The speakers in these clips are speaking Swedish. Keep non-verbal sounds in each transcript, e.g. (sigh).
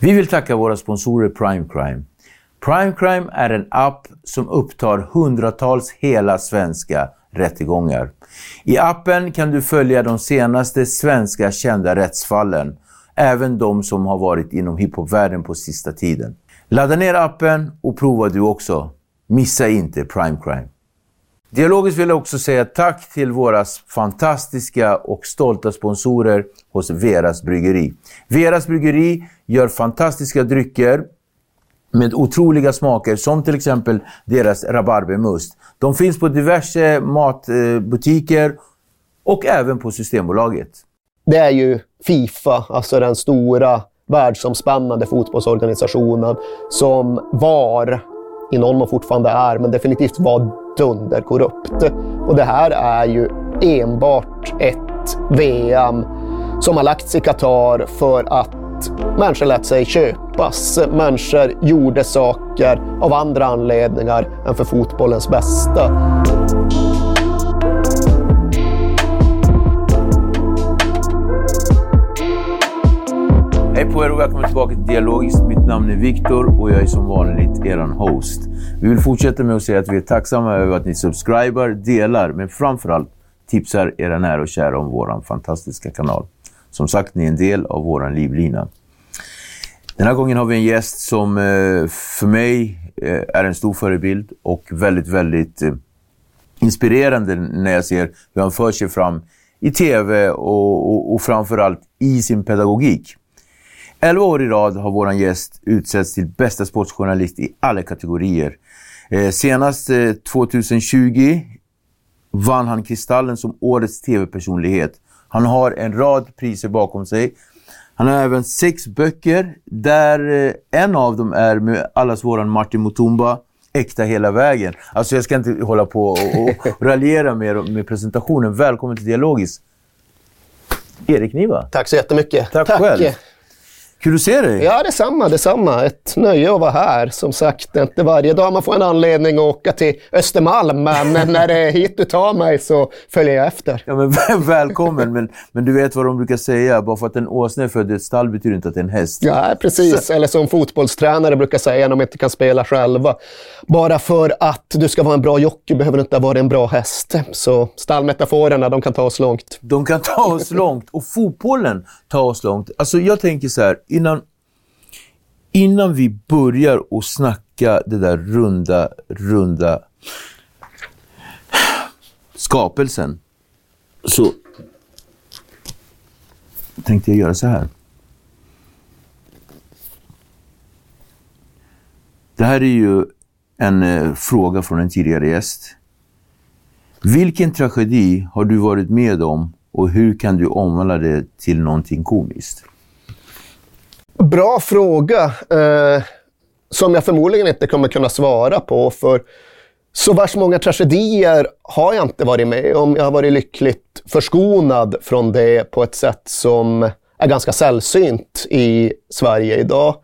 Vi vill tacka våra sponsorer Prime Crime. Prime Crime är en app som upptar hundratals hela svenska rättegångar. I appen kan du följa de senaste svenska kända rättsfallen, även de som har varit inom hiphopvärlden på sista tiden. Ladda ner appen och prova du också. Missa inte Prime Crime. Dialogiskt vill jag också säga tack till våra fantastiska och stolta sponsorer hos Veras Bryggeri. Veras Bryggeri gör fantastiska drycker med otroliga smaker som till exempel deras rabarbermust. De finns på diverse matbutiker och även på Systembolaget. Det är ju Fifa, alltså den stora världsomspännande fotbollsorganisationen som var, i någon mån fortfarande är, men definitivt var dunderkorrupt. Och det här är ju enbart ett VM som har lagts i Qatar för att människor lät sig köpas. Människor gjorde saker av andra anledningar än för fotbollens bästa. Hej på er och välkommen tillbaka till Dialogiskt. Mitt namn är Viktor och jag är som vanligt er host. Vi vill fortsätta med att säga att vi är tacksamma över att ni subscribar, delar, men framförallt tipsar era nära och kära om vår fantastiska kanal. Som sagt, ni är en del av vår livlina. Den här gången har vi en gäst som eh, för mig eh, är en stor förebild och väldigt, väldigt eh, inspirerande när jag ser hur han för sig fram i tv och, och, och framförallt i sin pedagogik. Elva år i rad har vår gäst utsetts till bästa sportjournalist i alla kategorier. Eh, senast eh, 2020 vann han Kristallen som årets tv-personlighet. Han har en rad priser bakom sig. Han har även sex böcker, där eh, en av dem är med allas våran Martin Mutumba, Äkta hela vägen. Alltså jag ska inte hålla på och, och (laughs) raljera med, med presentationen. Välkommen till Dialogis. Erik Niva. Tack så jättemycket. Tack, Tack. själv. Kul att se dig! Ja, detsamma, detsamma. Ett nöje att vara här. Som sagt, inte varje dag man får en anledning att åka till Östermalm, men (laughs) när det är hit du tar mig så följer jag efter. Ja, men välkommen, men, men du vet vad de brukar säga, bara för att en åsna är född i ett stall betyder inte att det är en häst. Ja, precis. Så. Eller som fotbollstränare brukar säga när de inte kan spela själva. Bara för att du ska vara en bra jockey behöver du inte vara en bra häst. Så stallmetaforerna, de kan ta oss långt. De kan ta oss långt och fotbollen tar oss långt. Alltså jag tänker så här, innan, innan vi börjar och snacka det där runda, runda skapelsen så tänkte jag göra så här. Det här är ju en eh, fråga från en tidigare gäst. Vilken tragedi har du varit med om och hur kan du omvandla det till någonting komiskt? Bra fråga, eh, som jag förmodligen inte kommer kunna svara på. För så värst många tragedier har jag inte varit med om. Jag har varit lyckligt förskonad från det på ett sätt som är ganska sällsynt i Sverige idag.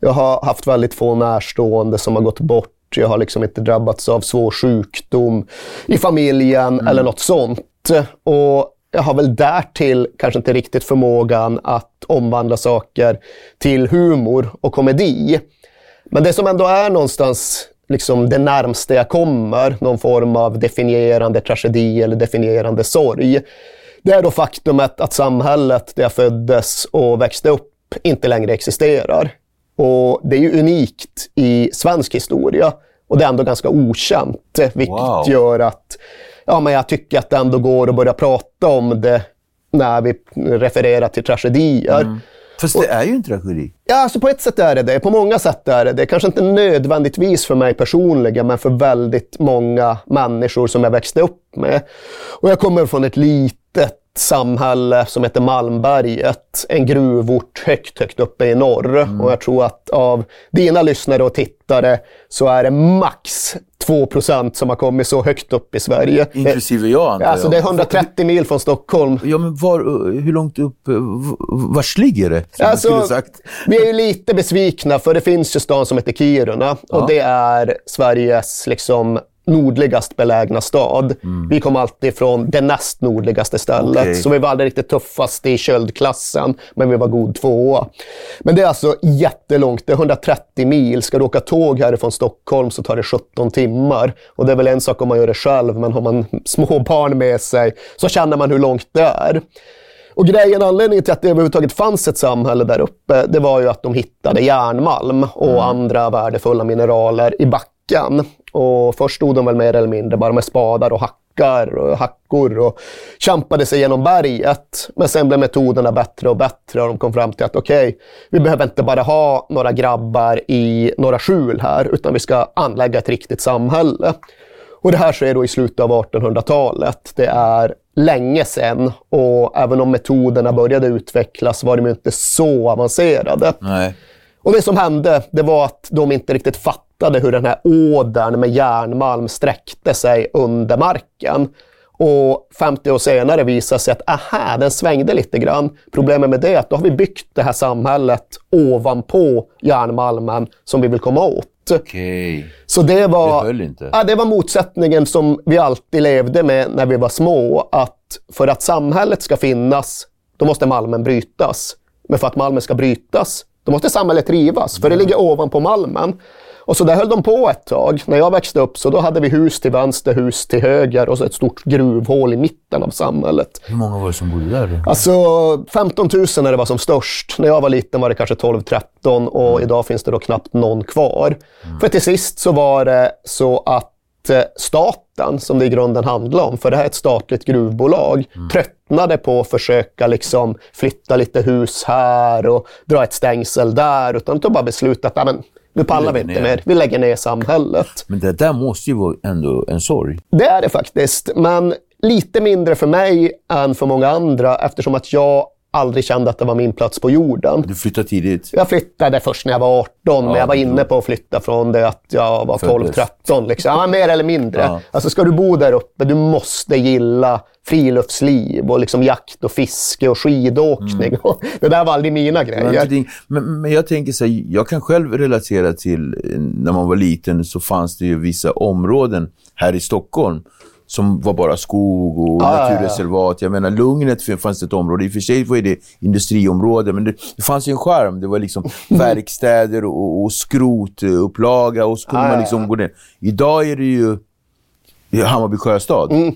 Jag har haft väldigt få närstående som har gått bort. Jag har liksom inte drabbats av svår sjukdom i familjen mm. eller något sånt. Och har väl därtill kanske inte riktigt förmågan att omvandla saker till humor och komedi. Men det som ändå är någonstans liksom det närmaste jag kommer någon form av definierande tragedi eller definierande sorg, det är då faktumet att samhället där jag föddes och växte upp inte längre existerar. Och Det är ju unikt i svensk historia och det är ändå ganska okänt, vilket wow. gör att ja, men jag tycker att det ändå går att börja prata om det när vi refererar till tragedier. Mm. Fast det är ju en tragedi. Ja, alltså på ett sätt är det det. På många sätt är det det. Kanske inte nödvändigtvis för mig personligen, men för väldigt många människor som jag växte upp med. Och jag kommer från ett litet samhälle som heter Malmberget. En gruvort högt, högt uppe i norr. Mm. Och jag tror att av dina lyssnare och tittare så är det max 2% som har kommit så högt upp i Sverige. Inklusive jag antar jag. Alltså det är 130 mil från Stockholm. Ja, men var, hur långt upp, vars ligger det? Alltså, vi är ju lite besvikna för det finns ju stan som heter Kiruna ja. och det är Sveriges liksom nordligast belägna stad. Mm. Vi kom alltid från det näst nordligaste stället. Okay. Så vi var aldrig riktigt tuffast i köldklassen, men vi var god tvåa. Men det är alltså jättelångt. Det är 130 mil. Ska du åka tåg härifrån Stockholm så tar det 17 timmar. Och det är väl en sak om man gör det själv, men har man (laughs) små barn med sig så känner man hur långt det är. Och grejen, anledningen till att det överhuvudtaget fanns ett samhälle där uppe, det var ju att de hittade järnmalm och mm. andra värdefulla mineraler i backen. Och först stod de väl mer eller mindre bara med spadar och hackar och hackor och kämpade sig genom berget. Men sen blev metoderna bättre och bättre och de kom fram till att okej, okay, vi behöver inte bara ha några grabbar i några skjul här, utan vi ska anlägga ett riktigt samhälle. Och det här sker då i slutet av 1800-talet. Det är länge sedan och även om metoderna började utvecklas var de inte så avancerade. Nej. Och det som hände, det var att de inte riktigt fattade hur den här ådern med järnmalm sträckte sig under marken. Och 50 år senare visade sig att aha, den svängde lite grann. Problemet med det är att då har vi byggt det här samhället ovanpå järnmalmen som vi vill komma åt. Okay. Så det var, det, höll inte. Ja, det var motsättningen som vi alltid levde med när vi var små. Att för att samhället ska finnas, då måste malmen brytas. Men för att malmen ska brytas, då måste samhället rivas, för det ligger ovanpå malmen. Och så där höll de på ett tag. När jag växte upp så då hade vi hus till vänster, hus till höger och så ett stort gruvhål i mitten av samhället. Hur många var det som bodde där? Alltså 15 000 när det var som störst. När jag var liten var det kanske 12-13 och mm. idag finns det då knappt någon kvar. Mm. För till sist så var det så att Eh, staten, som det i grunden handlar om, för det här är ett statligt gruvbolag, mm. tröttnade på att försöka liksom flytta lite hus här och dra ett stängsel där, utan de bara beslutat att nu pallar vi inte mer, vi lägger ner samhället. Men det där måste ju vara ändå en sorg. Det är det faktiskt, men lite mindre för mig än för många andra eftersom att jag aldrig kände att det var min plats på jorden. Du flyttade tidigt? Jag flyttade först när jag var 18, ja, men jag var inne på att flytta från det att jag var 12-13. Liksom. Ja, mer eller mindre. Ja. Alltså, ska du bo där uppe, du måste gilla friluftsliv och liksom jakt och fiske och skidåkning. Mm. (laughs) det där var aldrig mina grejer. Men, men jag tänker så här, jag kan själv relatera till när man var liten så fanns det ju vissa områden här i Stockholm som var bara skog och ah, naturreservat. Ja, ja. Jag menar, Lugnet fanns det ett område. I och för sig var det industriområde, men det, det fanns ju en skärm. Det var liksom (laughs) verkstäder och, och skrotupplaga och så kunde ah, man liksom gå ner. Idag är det ju Hammarby sjöstad. Mm.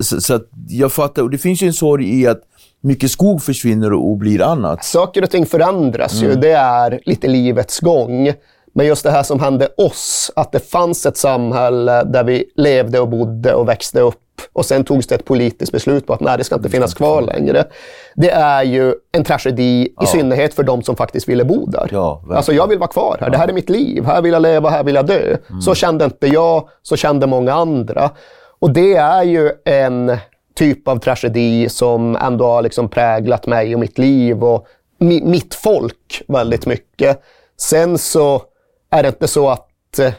Så, så jag fattar. Och det finns ju en sorg i att mycket skog försvinner och blir annat. Saker och ting förändras mm. ju. Det är lite livets gång. Men just det här som hände oss, att det fanns ett samhälle där vi levde och bodde och växte upp och sen togs det ett politiskt beslut på att nej, det ska inte finnas kvar längre. Det är ju en tragedi, ja. i synnerhet för de som faktiskt ville bo där. Ja, alltså jag vill vara kvar här, ja. det här är mitt liv, här vill jag leva, här vill jag dö. Mm. Så kände inte jag, så kände många andra. Och det är ju en typ av tragedi som ändå har liksom präglat mig och mitt liv och mitt folk väldigt mycket. Sen så är det inte så att eh,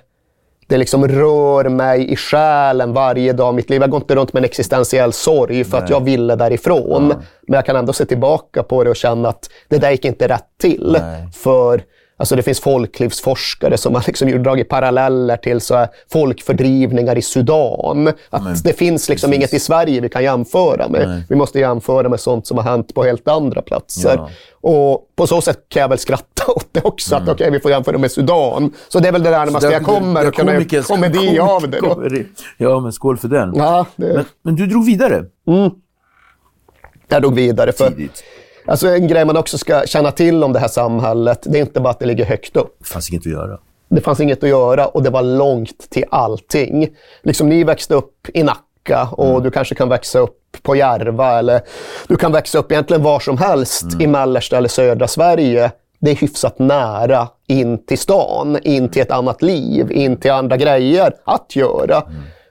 det liksom rör mig i själen varje dag i mitt liv. Jag går inte runt med en existentiell sorg för att jag ville därifrån. Men jag kan ändå se tillbaka på det och känna att det där gick inte rätt till. Nej. För Alltså det finns folklivsforskare som har liksom dragit paralleller till så här folkfördrivningar i Sudan. Att det finns liksom inget i Sverige vi kan jämföra med. Nej. Vi måste jämföra med sånt som har hänt på helt andra platser. Ja. Och på så sätt kan jag väl skratta (laughs) åt det också. Att okej, vi får jämföra med Sudan. Så det är väl det närmaste jag kommer att kunna komikern- komedi av det. Då. Ja, men skål för den. Ja, det, Men, men du drog vidare jag drog vidare. För, tidigt. Alltså en grej man också ska känna till om det här samhället, det är inte bara att det ligger högt upp. Det fanns inget att göra. Det fanns inget att göra och det var långt till allting. Liksom ni växte upp i Nacka och du kanske kan växa upp på Järva eller du kan växa upp egentligen var som helst i mellersta eller södra Sverige. Det är hyfsat nära in till stan, in till ett annat liv, in till andra grejer att göra.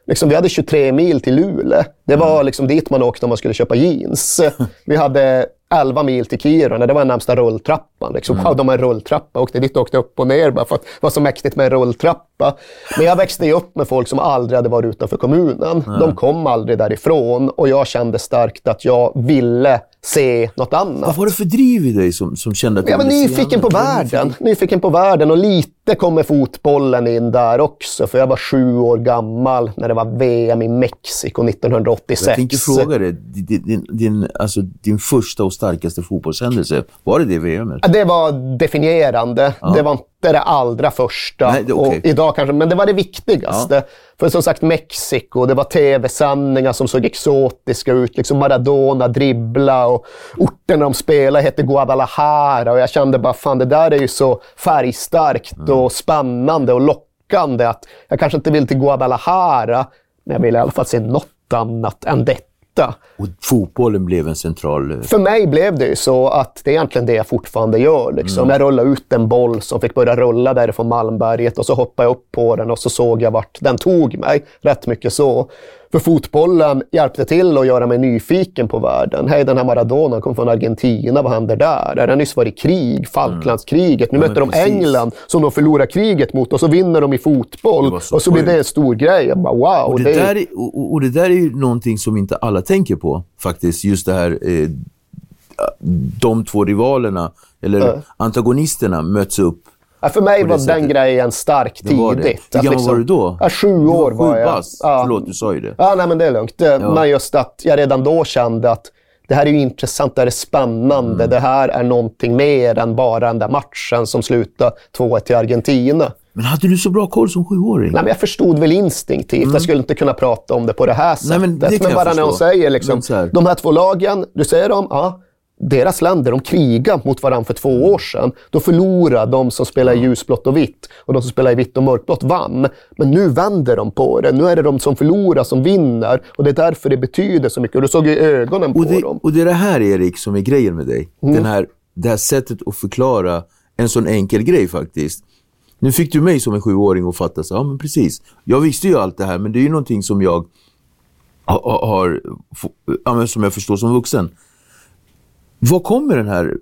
Liksom, vi hade 23 mil till Luleå. Det var liksom dit man åkte om man skulle köpa jeans. (laughs) Vi hade 11 mil till Kiruna. Det var närmsta rulltrappan. Liksom. Wow, de har en rulltrappa. Åkte dit och åkte upp och ner bara för att det var så mäktigt med en rulltrappa. Men jag växte ju upp med folk som aldrig hade varit utanför kommunen. De kom aldrig därifrån och jag kände starkt att jag ville se något annat. Vad var det för driv i dig som, som kände att du ville se nyfiken på världen. Nyfiken på världen och lite kommer fotbollen in där också. För jag var sju år gammal när det var VM i Mexiko 1986. Jag tänkte fråga dig, din, din, din, alltså, din första och starkaste fotbollshändelse, var det det VMet? Ja, Det var definierande. Det var inte det allra första. Nej, det okej. och idag kanske, men det var det viktigaste. För som sagt, Mexiko, det var tv-sändningar som såg exotiska ut. Liksom Maradona dribbla och orten de spelade hette Guadalajara. Och jag kände bara, fan det där är ju så färgstarkt Mm. och spännande och lockande att jag kanske inte vill till Guadalajara, men jag vill i alla fall se något annat än detta. Och fotbollen blev en central... eh, För mig blev det ju så att det är egentligen det jag fortfarande gör. Liksom. Jag rullade ut en boll som fick börja rulla därifrån Malmberget och så hoppade jag upp på den och så såg jag vart den tog mig. Rätt mycket så. För fotbollen hjälpte till att göra mig nyfiken på världen. Hej, den här Maradona kom från Argentina. Vad händer där? Är det nyss varit krig? Falklandskriget. Nu Ja, möter men de precis. England som de förlorar kriget mot och så vinner de i fotboll. Så och så blir det en stor grej. Jag bara, wow. Och det, det är- där är, och, och det där är ju någonting som inte alla tänker på faktiskt. Just det här, eh, de två rivalerna, eller antagonisterna, möts upp. Ja, för mig var sättet. den grejen stark Det tidigt. Hur gammal var du då? Ja, sju Du år var sju jag. bast. Förlåt, du sa ju det. Ja, nej, men det är lugnt. Det- Men just att jag redan då kände att det här är ju intressant, det här är spännande. Mm. Det här är någonting mer än bara den där matchen som slutade 2-1 till Argentina. Men hade du så bra koll som sjuåring? Nej, men jag förstod väl instinktivt. Jag skulle inte kunna prata om det på det här sättet. Mm. Nej, men det jag bara när hon säger liksom, Men här- de här två lagen, du säger dem, ja, deras länder, de krigar mot varandra för två Mm. år sedan. Då förlorade de som spelar i ljusblått och vitt och de som spelar i vitt och mörkblått vann. Men nu vänder de på det. Nu är det de som förlorar som vinner och det är därför det betyder så mycket. Och du såg i ögonen på Och det, dem. och det är det här, Erik, som är grejen med dig. Mm. Den här, det här sättet att förklara en sån enkel grej faktiskt. Nu fick du mig som en sjuåring att fatta så, ja men precis. Jag visste ju allt det här, men det är ju någonting som jag ha- ha- har, ja, men som jag förstår som vuxen. Var kommer den här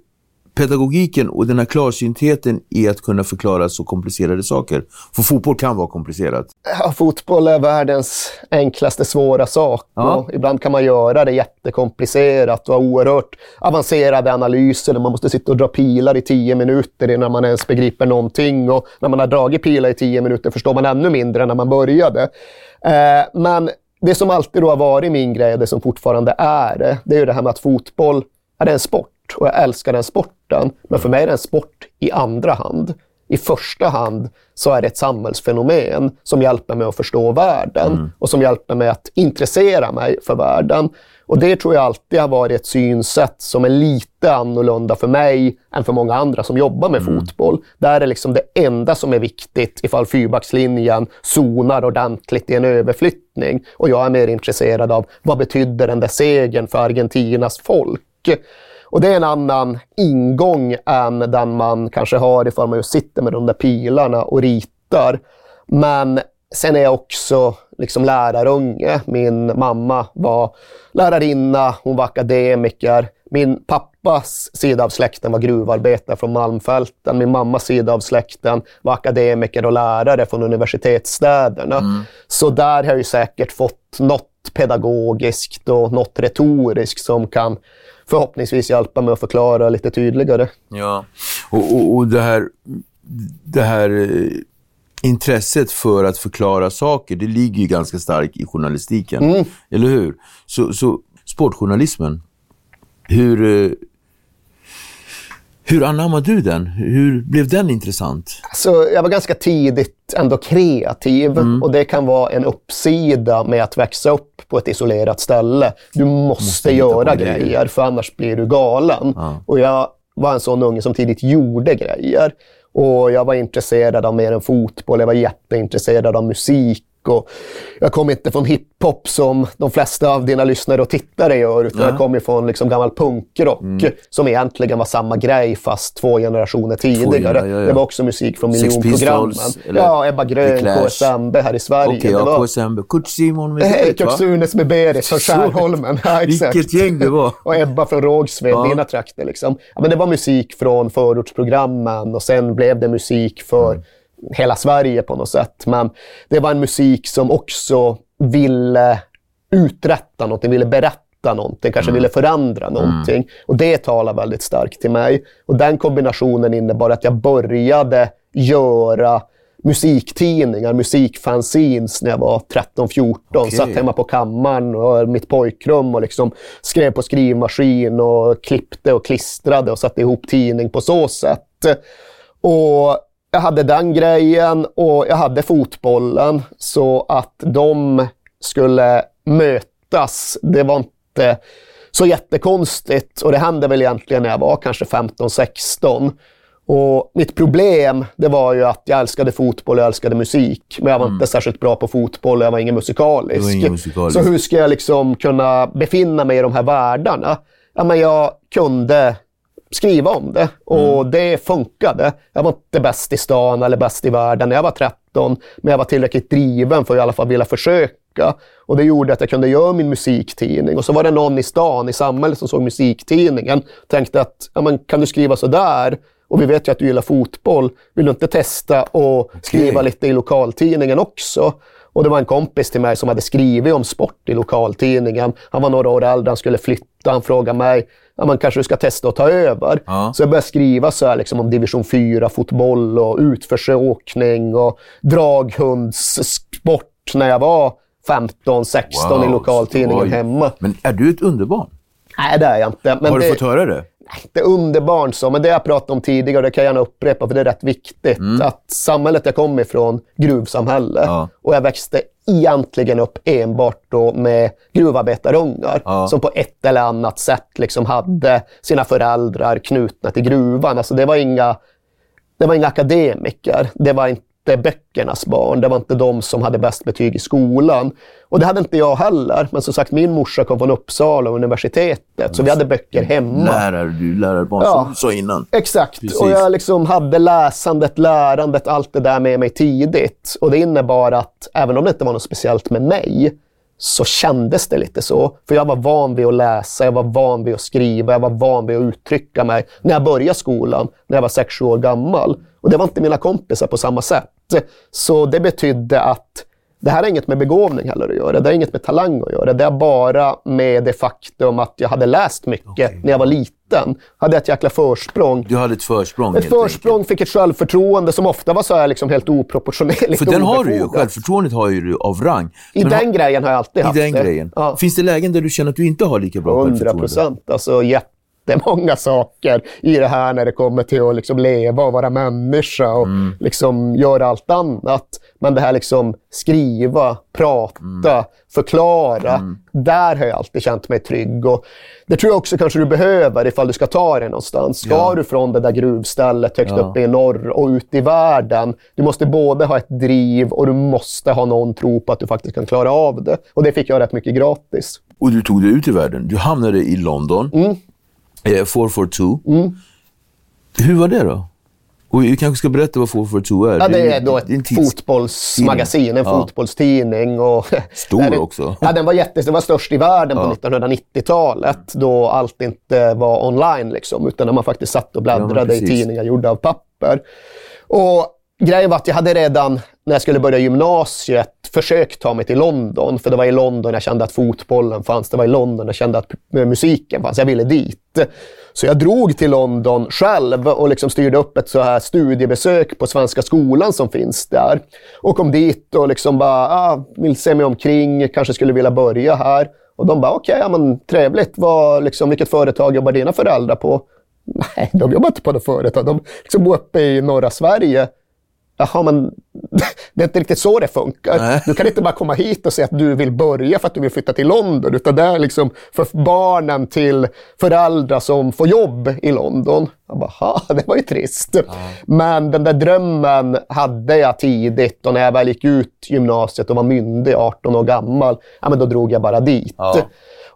pedagogiken och den här klarsyntheten i att kunna förklara så komplicerade saker? För fotboll kan vara komplicerat. Ja, fotboll är världens enklaste svåra sak. Ja. Och ibland kan man göra det jättekomplicerat och ha oerhört avancerade analyser där man måste sitta och dra pilar i tio minuter innan man ens begriper någonting. Och när man har dragit pilar i tio minuter förstår man ännu mindre än när man började. Eh, men det som alltid då har varit min grej, det som fortfarande är det, det är ju det här med att fotboll är en sport och jag älskar den sporten. Men för mig är det en sport i andra hand. I första hand så är det ett samhällsfenomen som hjälper mig att förstå världen och som hjälper mig att intressera mig för världen. Och det tror jag alltid har varit ett synsätt som är lite annorlunda för mig än för många andra som jobbar med fotboll. Där är liksom det enda som är viktigt ifall fyrbackslinjen zonar ordentligt i en överflyttning. Och jag är mer intresserad av vad betyder den där segern för Argentinas folk? Och det är en annan ingång än den man kanske har ifall man just sitter med de där pilarna och ritar. Men sen är jag också liksom lärarunge. Min mamma var lärarinna, hon var akademiker. Min pappas sida av släkten var gruvarbetare från Malmfälten. Min mammas sida av släkten var akademiker och lärare från universitetsstäderna. Mm. Så där har jag ju säkert fått något pedagogiskt och något retoriskt som kan förhoppningsvis hjälpa mig att förklara lite tydligare. Ja, och, och, och det här, det här eh, intresset för att förklara saker, det ligger ju ganska starkt i journalistiken. Mm. Eller hur? Så, så sportjournalismen, hur, eh, hur anammade du den? Hur blev den intressant? Alltså, jag var ganska tidigt ändå kreativ mm. och det kan vara en uppsida med att växa upp på ett isolerat ställe. Du måste, måste göra grejer, grejer för annars blir du galen. Ja. Och jag var en sån unge som tidigt gjorde grejer. Och jag var intresserad av mer än fotboll. Jag var jätteintresserad av musik och jag kom inte från hiphop som de flesta av dina lyssnare och tittare gör, utan ja. jag kom från liksom gammal punkrock mm. som egentligen var samma grej fast två generationer tidigare. Två, ja, ja, det var också musik från miljonprogrammen. Ja, Ebba Grön, KSMB här i Sverige. Okej, okay, ja, KSMB. Kurt Simon med Berit, Kurt Sunes med Berit från (laughs) Skärholmen. Ja, Vilket gäng det var! (laughs) och Ebba från Rågsved, ja. mina trakter. Liksom. Ja, men det var musik från förortsprogrammen och sen blev det musik för mm hela Sverige på något sätt. Men det var en musik som också ville uträtta någonting, ville berätta någonting, kanske mm. ville förändra någonting. Mm. Och det talar väldigt starkt till mig. Och den kombinationen innebar att jag började göra musiktidningar, musikfanzines när jag var 13-14. Okay. Satt hemma på kammaren och mitt pojkrum och liksom skrev på skrivmaskin och klippte och klistrade och satte ihop tidning på så sätt. Och jag hade den grejen och jag hade fotbollen. Så att de skulle mötas, det var inte så jättekonstigt. Och det hände väl egentligen när jag var kanske 15-16. Och mitt problem, det var ju att jag älskade fotboll och jag älskade musik. Men jag var mm. inte särskilt bra på fotboll och jag var ingen musikalisk. Var ingen musikalisk. Så hur ska jag liksom kunna befinna mig i de här världarna? Ja, men jag kunde skriva om det. Och mm. det funkade. Jag var inte bäst i stan eller bäst i världen när jag var 13, men jag var tillräckligt driven för att i alla fall vilja försöka. Och det gjorde att jag kunde göra min musiktidning. Och så var det någon i stan, i samhället, som såg musiktidningen. Tänkte att, ja, men, kan du skriva så där? Och vi vet ju att du gillar fotboll. Vill du inte testa och skriva okay. lite i lokaltidningen också? Och det var en kompis till mig som hade skrivit om sport i lokaltidningen. Han var några år äldre, han skulle flytta. Han frågade mig, ja, man kanske ska testa att ta över. Ja. Så jag började skriva så här, liksom, om division 4-fotboll och utförsåkning och draghundssport när jag var 15-16 wow, i lokaltidningen hemma. Men är du ett underbarn? Nej, det är jag inte. Men Har du det, fått höra det? Inte underbarn så, men det jag pratade om tidigare, det kan jag gärna upprepa för det är rätt viktigt. Mm. Att samhället jag kom ifrån, gruvsamhälle, ja. och jag växte egentligen upp enbart då med gruvarbetarungar ja. som på ett eller annat sätt liksom hade sina föräldrar knutna till gruvan. Alltså det var inga, det var inga akademiker. Det var inte inte böckernas barn. Det var inte de som hade bäst betyg i skolan. Och det hade inte jag heller. Men som sagt, min morsa kom från Uppsala universitetet, så vi hade böcker hemma. Lärare, du lärarbarn, ja, som du sa innan. Exakt. Precis. Och jag liksom hade läsandet, lärandet, allt det där med mig tidigt. Och det innebar att, även om det inte var något speciellt med mig, så kändes det lite så. För jag var van vid att läsa, jag var van vid att skriva, jag var van vid att uttrycka mig när jag började skolan, när jag var 6-7 år gammal. Och det var inte mina kompisar på samma sätt. Så det betydde att det här har inget med begåvning heller att göra. Det har inget med talang att göra. Det är bara med det faktum att jag hade läst mycket okay. när jag var liten. Hade ett jäkla försprång. Du hade ett försprång Ett försprång, enkelt. fick ett självförtroende som ofta var så här liksom helt oproportionerligt För den har du ju. Självförtroendet har ju du av rang. I Men den har... grejen har jag alltid haft I den det. grejen. Ja. Finns det lägen där du känner att du inte har lika bra 100 självförtroende? 100 procent. Alltså jättemånga saker i det här när det kommer till att liksom leva och vara människa och mm. liksom göra allt annat. Men det här liksom skriva, prata, mm. förklara. Mm. Där har jag alltid känt mig trygg. Och det tror jag också kanske du behöver ifall du ska ta dig någonstans. Ska ja. du från det där gruvstället högst ja. uppe i norr och ut i världen. Du måste både ha ett driv och du måste ha någon tro på att du faktiskt kan klara av det. Och det fick jag rätt mycket gratis. Och du tog dig ut i världen. Du hamnade i London. Mm. 442. Eh, mm. Hur var det då? Och vi kanske ska berätta vad 442 är. Ja, det är då ett en fotbollsmagasin, en Ja. fotbollstidning. Och Stor (laughs) det- också. Ja, den var, jättes, den var störst i världen Ja. på 1990-talet då allt inte var online, liksom, utan när man faktiskt satt och Ja, bläddrade i precis. tidningar gjorda av papper. Och grejen var att jag hade redan när jag skulle börja gymnasiet försökt ta mig till London, för det var i London jag kände att fotbollen fanns. Det var i London jag kände att eh, musiken fanns. Jag ville dit. Så jag drog till London själv och liksom styrde upp ett så här studiebesök på Svenska skolan som finns där. Och kom dit och liksom bara, ah, vill se mig omkring, kanske skulle vilja börja här. Och de bara, okej, ja, men trevligt. Vad, liksom, vilket företag jobbar dina föräldrar på? (laughs) Nej, de jobbar inte på något företag. De liksom bor uppe i norra Sverige. Jaha, men (laughs) det är inte riktigt så det funkar. Nej. Du kan inte bara komma hit och säga att du vill börja för att du vill flytta till London, utan det är liksom för barnen till föräldrar som får jobb i London. Jag bara, "Ha, (laughs) det var ju trist. Men den där drömmen hade jag tidigt och när jag väl gick ut gymnasiet och var myndig, 18 år gammal, ja, men då drog jag bara dit. Ja.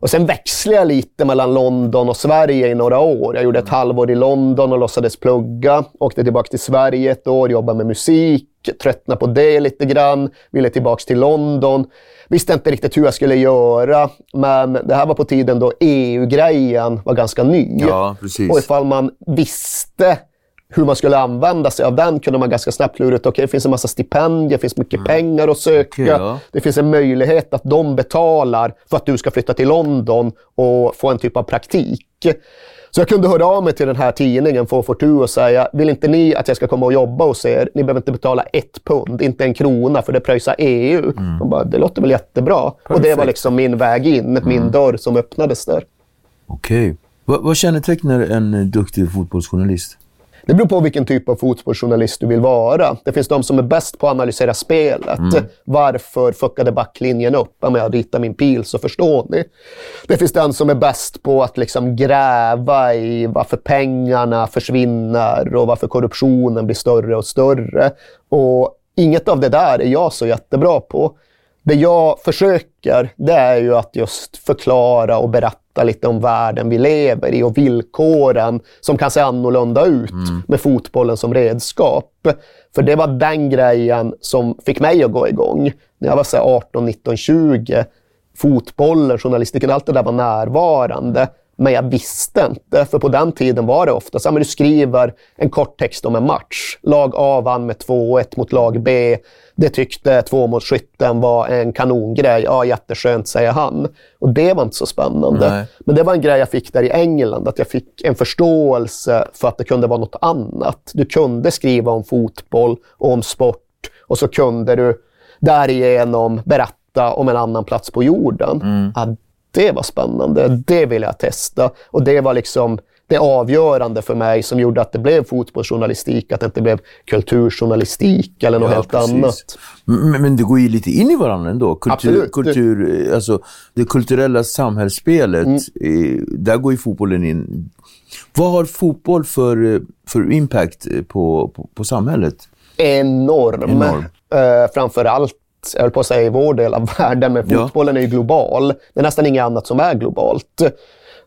Och sen växlade jag lite mellan London och Sverige i några år. Jag gjorde ett halvår i London och låtsades plugga. Åkte tillbaka till Sverige ett år, jobbade med musik, tröttnade på det lite grann. Ville tillbaka till London. Visste inte riktigt hur jag skulle göra, men det här var på tiden då EU-grejen var ganska ny. Ja, precis. Och ifall man visste hur man skulle använda sig av den kunde man ganska snabbt klura ut, okej, det finns en massa stipendier, det finns mycket pengar att söka. Mm. Okej, ja. Det finns en möjlighet att de betalar för att du ska flytta till London och få en typ av praktik. Så jag kunde höra av mig till den här tidningen, 442, och säga, vill inte ni att jag ska komma och jobba hos er? Ni behöver inte betala ett pund, inte en krona, för det pröjsar EU. De bara, det låter väl jättebra. Och det var Mm. Liksom min väg in, min dörr som öppnades där. Okej. Vad, vad kännetecknar en duktig fotbollsjournalist? Det beror på vilken typ av fotbollsjournalist du vill vara. Det finns de som är bäst på att analysera spelet. Varför fuckade backlinjen upp? Om jag ritar min pil så förstår ni. Det finns den som är bäst på att liksom gräva i varför pengarna försvinner och varför korruptionen blir större och större. Och inget av det där är jag så jättebra på. Det jag försöker, det är ju att just förklara och berätta lite om världen vi lever i och villkoren som kan se annorlunda ut med fotbollen som redskap. För det var den grejen som fick mig att gå igång. När jag var så här 18, 19, 20. Fotbollen, journalistiken, allt det där var närvarande. Men jag visste inte, för på den tiden var det ofta så men du skriver en kort text om en match. Lag A vann med 2-1 mot lag B. Det tyckte tvåmålsskytten var en kanongrej. Ja, jätteskönt, säger han. Och det var inte så spännande. Nej. Men det var en grej jag fick där i England, att jag fick en förståelse för att det kunde vara något annat. Du kunde skriva om fotboll och om sport och så kunde du därigenom berätta om en annan plats på jorden. Ja, det var spännande, det ville jag testa. Och det var liksom det avgörande för mig som gjorde att det blev fotbollsjournalistik, att det inte blev kulturjournalistik eller något Ja, helt precis. annat. Men, men det går ju lite in i varandra ändå. Kultur, Absolut. kultur, eh, alltså, det kulturella samhällsspelet, Mm. eh, där går ju fotbollen in. Vad har fotboll för, eh, för impact på, på, på samhället? enorm. Enorm. Eh, framför allt, jag höll på att säga i vår del av (laughs) världen, men Ja. fotbollen är ju global. Det är nästan inget annat som är globalt.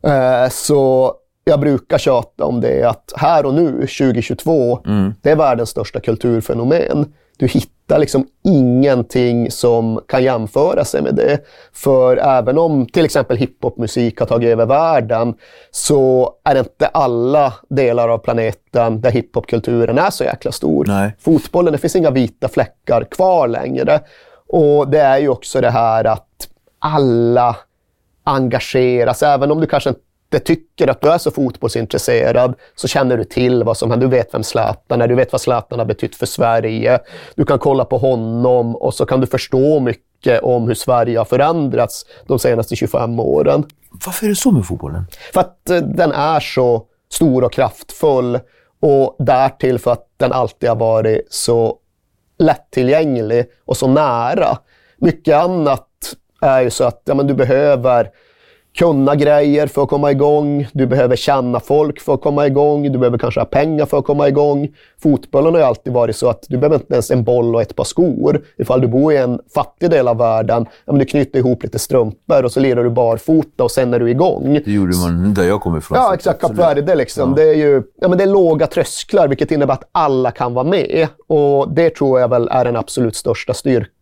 Eh, så jag brukar tjata om det, att här och nu, 2022, det är världens största kulturfenomen. Du hittar liksom ingenting som kan jämföra sig med det. För även om till exempel hiphopmusik har tagit över världen så är det inte alla delar av planeten där hiphopkulturen är så jäkla stor. Nej. Fotbollen, det finns inga vita fläckar kvar längre. Och det är ju också det här att alla engageras. Även om du kanske inte tycker att du är så fotbollsintresserad så känner du till vad som händer. Du vet vem Zlatan är, du vet vad Zlatan har betytt för Sverige. Du kan kolla på honom och så kan du förstå mycket om hur Sverige har förändrats de senaste 25 åren. Varför är det så med fotbollen? För att eh, den är så stor och kraftfull och därtill för att den alltid har varit så lättillgänglig och så nära. Mycket annat är ju så att ja, men du behöver kunna grejer för att komma igång. Du behöver känna folk för att komma igång. Du behöver kanske ha pengar för att komma igång. Fotbollen har ju alltid varit så att du behöver inte ens en boll och ett par skor. Ifall du bor i en fattig del av världen, ja, men du knyter ihop lite strumpor och så lirar du barfota och sen är du igång. Det gjorde man där jag kommer ifrån. Ja, exakt. Kap Verde liksom. Ja. Det, är ju, ja, men det är låga trösklar, vilket innebär att alla kan vara med. Och Det tror jag väl är den absolut största styrkan.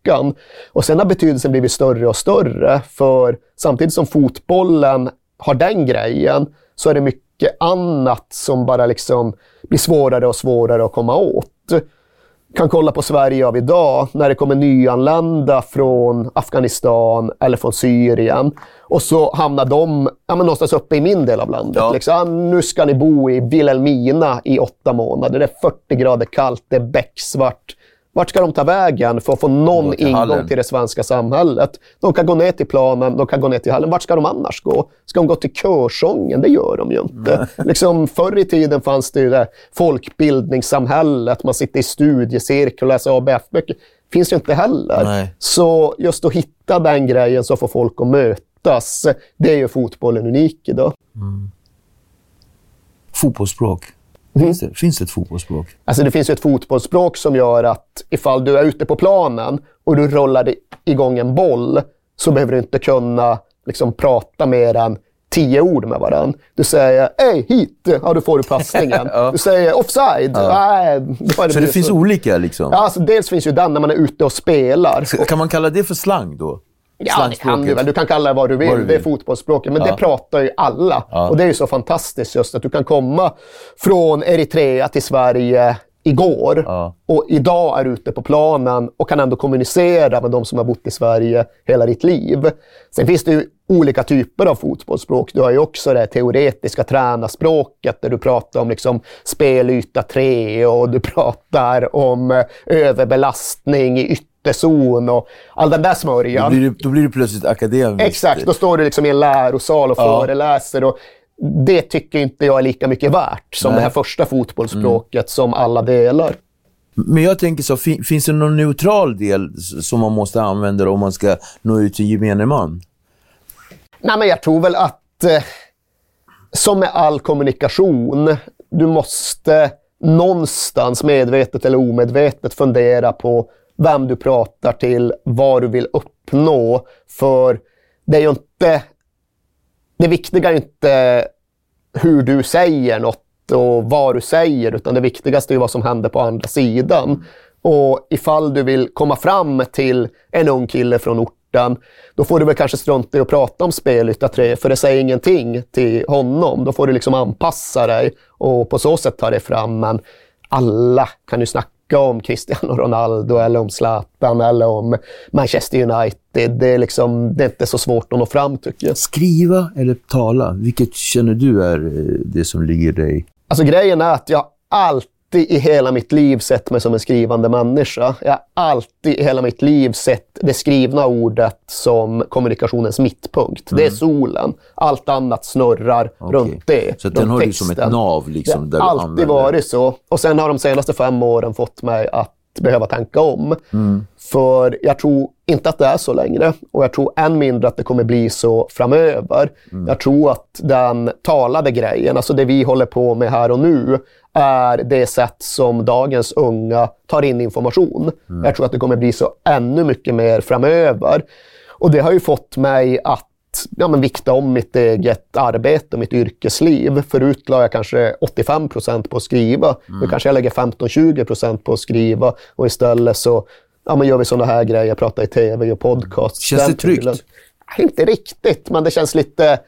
Och Sen har betydelsen blivit större och större. För samtidigt som fotbollen har den grejen, så är det mycket annat som bara liksom blir svårare och svårare att komma åt kan kolla på Sverige av idag när det kommer nyanlända från Afghanistan eller från Syrien. Och så hamnar de ja, men någonstans uppe i min del av landet. Ja. Liksom. Nu ska ni bo i Vilhelmina i åtta månader. Det är 40 grader kallt, det är becksvart. Vart ska de ta vägen för att få någon till ingång hallen. till det svenska samhället? De kan gå ner till planen, de kan gå ner till hallen. Vart ska de annars gå? Ska de gå till körsången? Det gör de ju inte. (laughs) liksom, förr i tiden fanns det ju det folkbildningssamhället. Man sitter i studiecirkel och läser ABF-böcker. finns ju inte heller. Nej. Så just att hitta den grejen så får folk att mötas, det är ju fotbollen unik idag. Mm. Fotbollsspråk. Finns det, finns det ett fotbollsspråk? Alltså det finns ett fotbollsspråk som gör att ifall du är ute på planen och du rullar igång en boll så behöver du inte kunna liksom, prata mer än tio ord med varandra. Du säger ”Ey, hit!” ja, då får du passningen. (laughs) ja. Du säger ”offside”. Ja. Nej, då det så det finns så. olika liksom? Ja, alltså, dels finns ju den när man är ute och spelar. Kan man kalla det för slang då? Ja, det kan du väl. Du kan kalla det vad du vill. Vad du vill. Det är fotbollsspråket. Men ja. det pratar ju alla. Ja. Och det är ju så fantastiskt just att du kan komma från Eritrea till Sverige igår ja. och idag är ute på planen och kan ändå kommunicera med de som har bott i Sverige hela ditt liv. Sen finns det ju olika typer av fotbollsspråk. Du har ju också det teoretiska tränarspråket där du pratar om liksom spelyta 3 och du pratar om överbelastning i ytterzon och all den där smörjan. Då blir, det, då blir det plötsligt akademiskt. Exakt, då står du liksom i en lärosal och föreläser. Och det tycker inte jag är lika mycket värt som Nej. det här första fotbollsspråket mm. som alla delar. Men jag tänker så, finns det någon neutral del som man måste använda om man ska nå ut till gemene man? Nej, men jag tror väl att, eh, som med all kommunikation, du måste någonstans medvetet eller omedvetet fundera på vem du pratar till, vad du vill uppnå. För det är ju inte... Det viktiga är inte hur du säger något och vad du säger, utan det viktigaste är vad som händer på andra sidan. Och ifall du vill komma fram till en ung kille från orten, då får du väl kanske strunta i att prata om spelyta 3, för det säger ingenting till honom. Då får du liksom anpassa dig och på så sätt ta dig fram. Men alla kan ju snacka om Cristiano Ronaldo eller om Zlatan eller om Manchester United. Det är, liksom, det är inte så svårt att nå fram tycker jag. Skriva eller tala, vilket känner du är eh, det som ligger dig? Alltså grejen är att jag alltid i hela mitt liv sett mig som en skrivande människa. Jag har alltid i hela mitt liv sett det skrivna ordet som kommunikationens mittpunkt. Mm. Det är mm. solen. Allt annat snurrar okay. runt det. Så den har du som ett nav? Liksom, det har alltid använder. varit så. Och sen har de senaste fem åren fått mig att behöva tänka om. Mm. För jag tror inte att det är så längre och jag tror än mindre att det kommer bli så framöver. Mm. Jag tror att den talade grejen, alltså det vi håller på med här och nu, är det sätt som dagens unga tar in information. Mm. Jag tror att det kommer bli så ännu mycket mer framöver. Och det har ju fått mig att ja, men vikta om mitt eget arbete och mitt yrkesliv. Förut la jag kanske 85 procent på att skriva. Mm. Nu kanske jag lägger 15-20 procent på att skriva och istället så ja, men gör vi sådana här grejer, pratar i tv och podcast. Känns det tryggt? Tiden. Inte riktigt, men det känns lite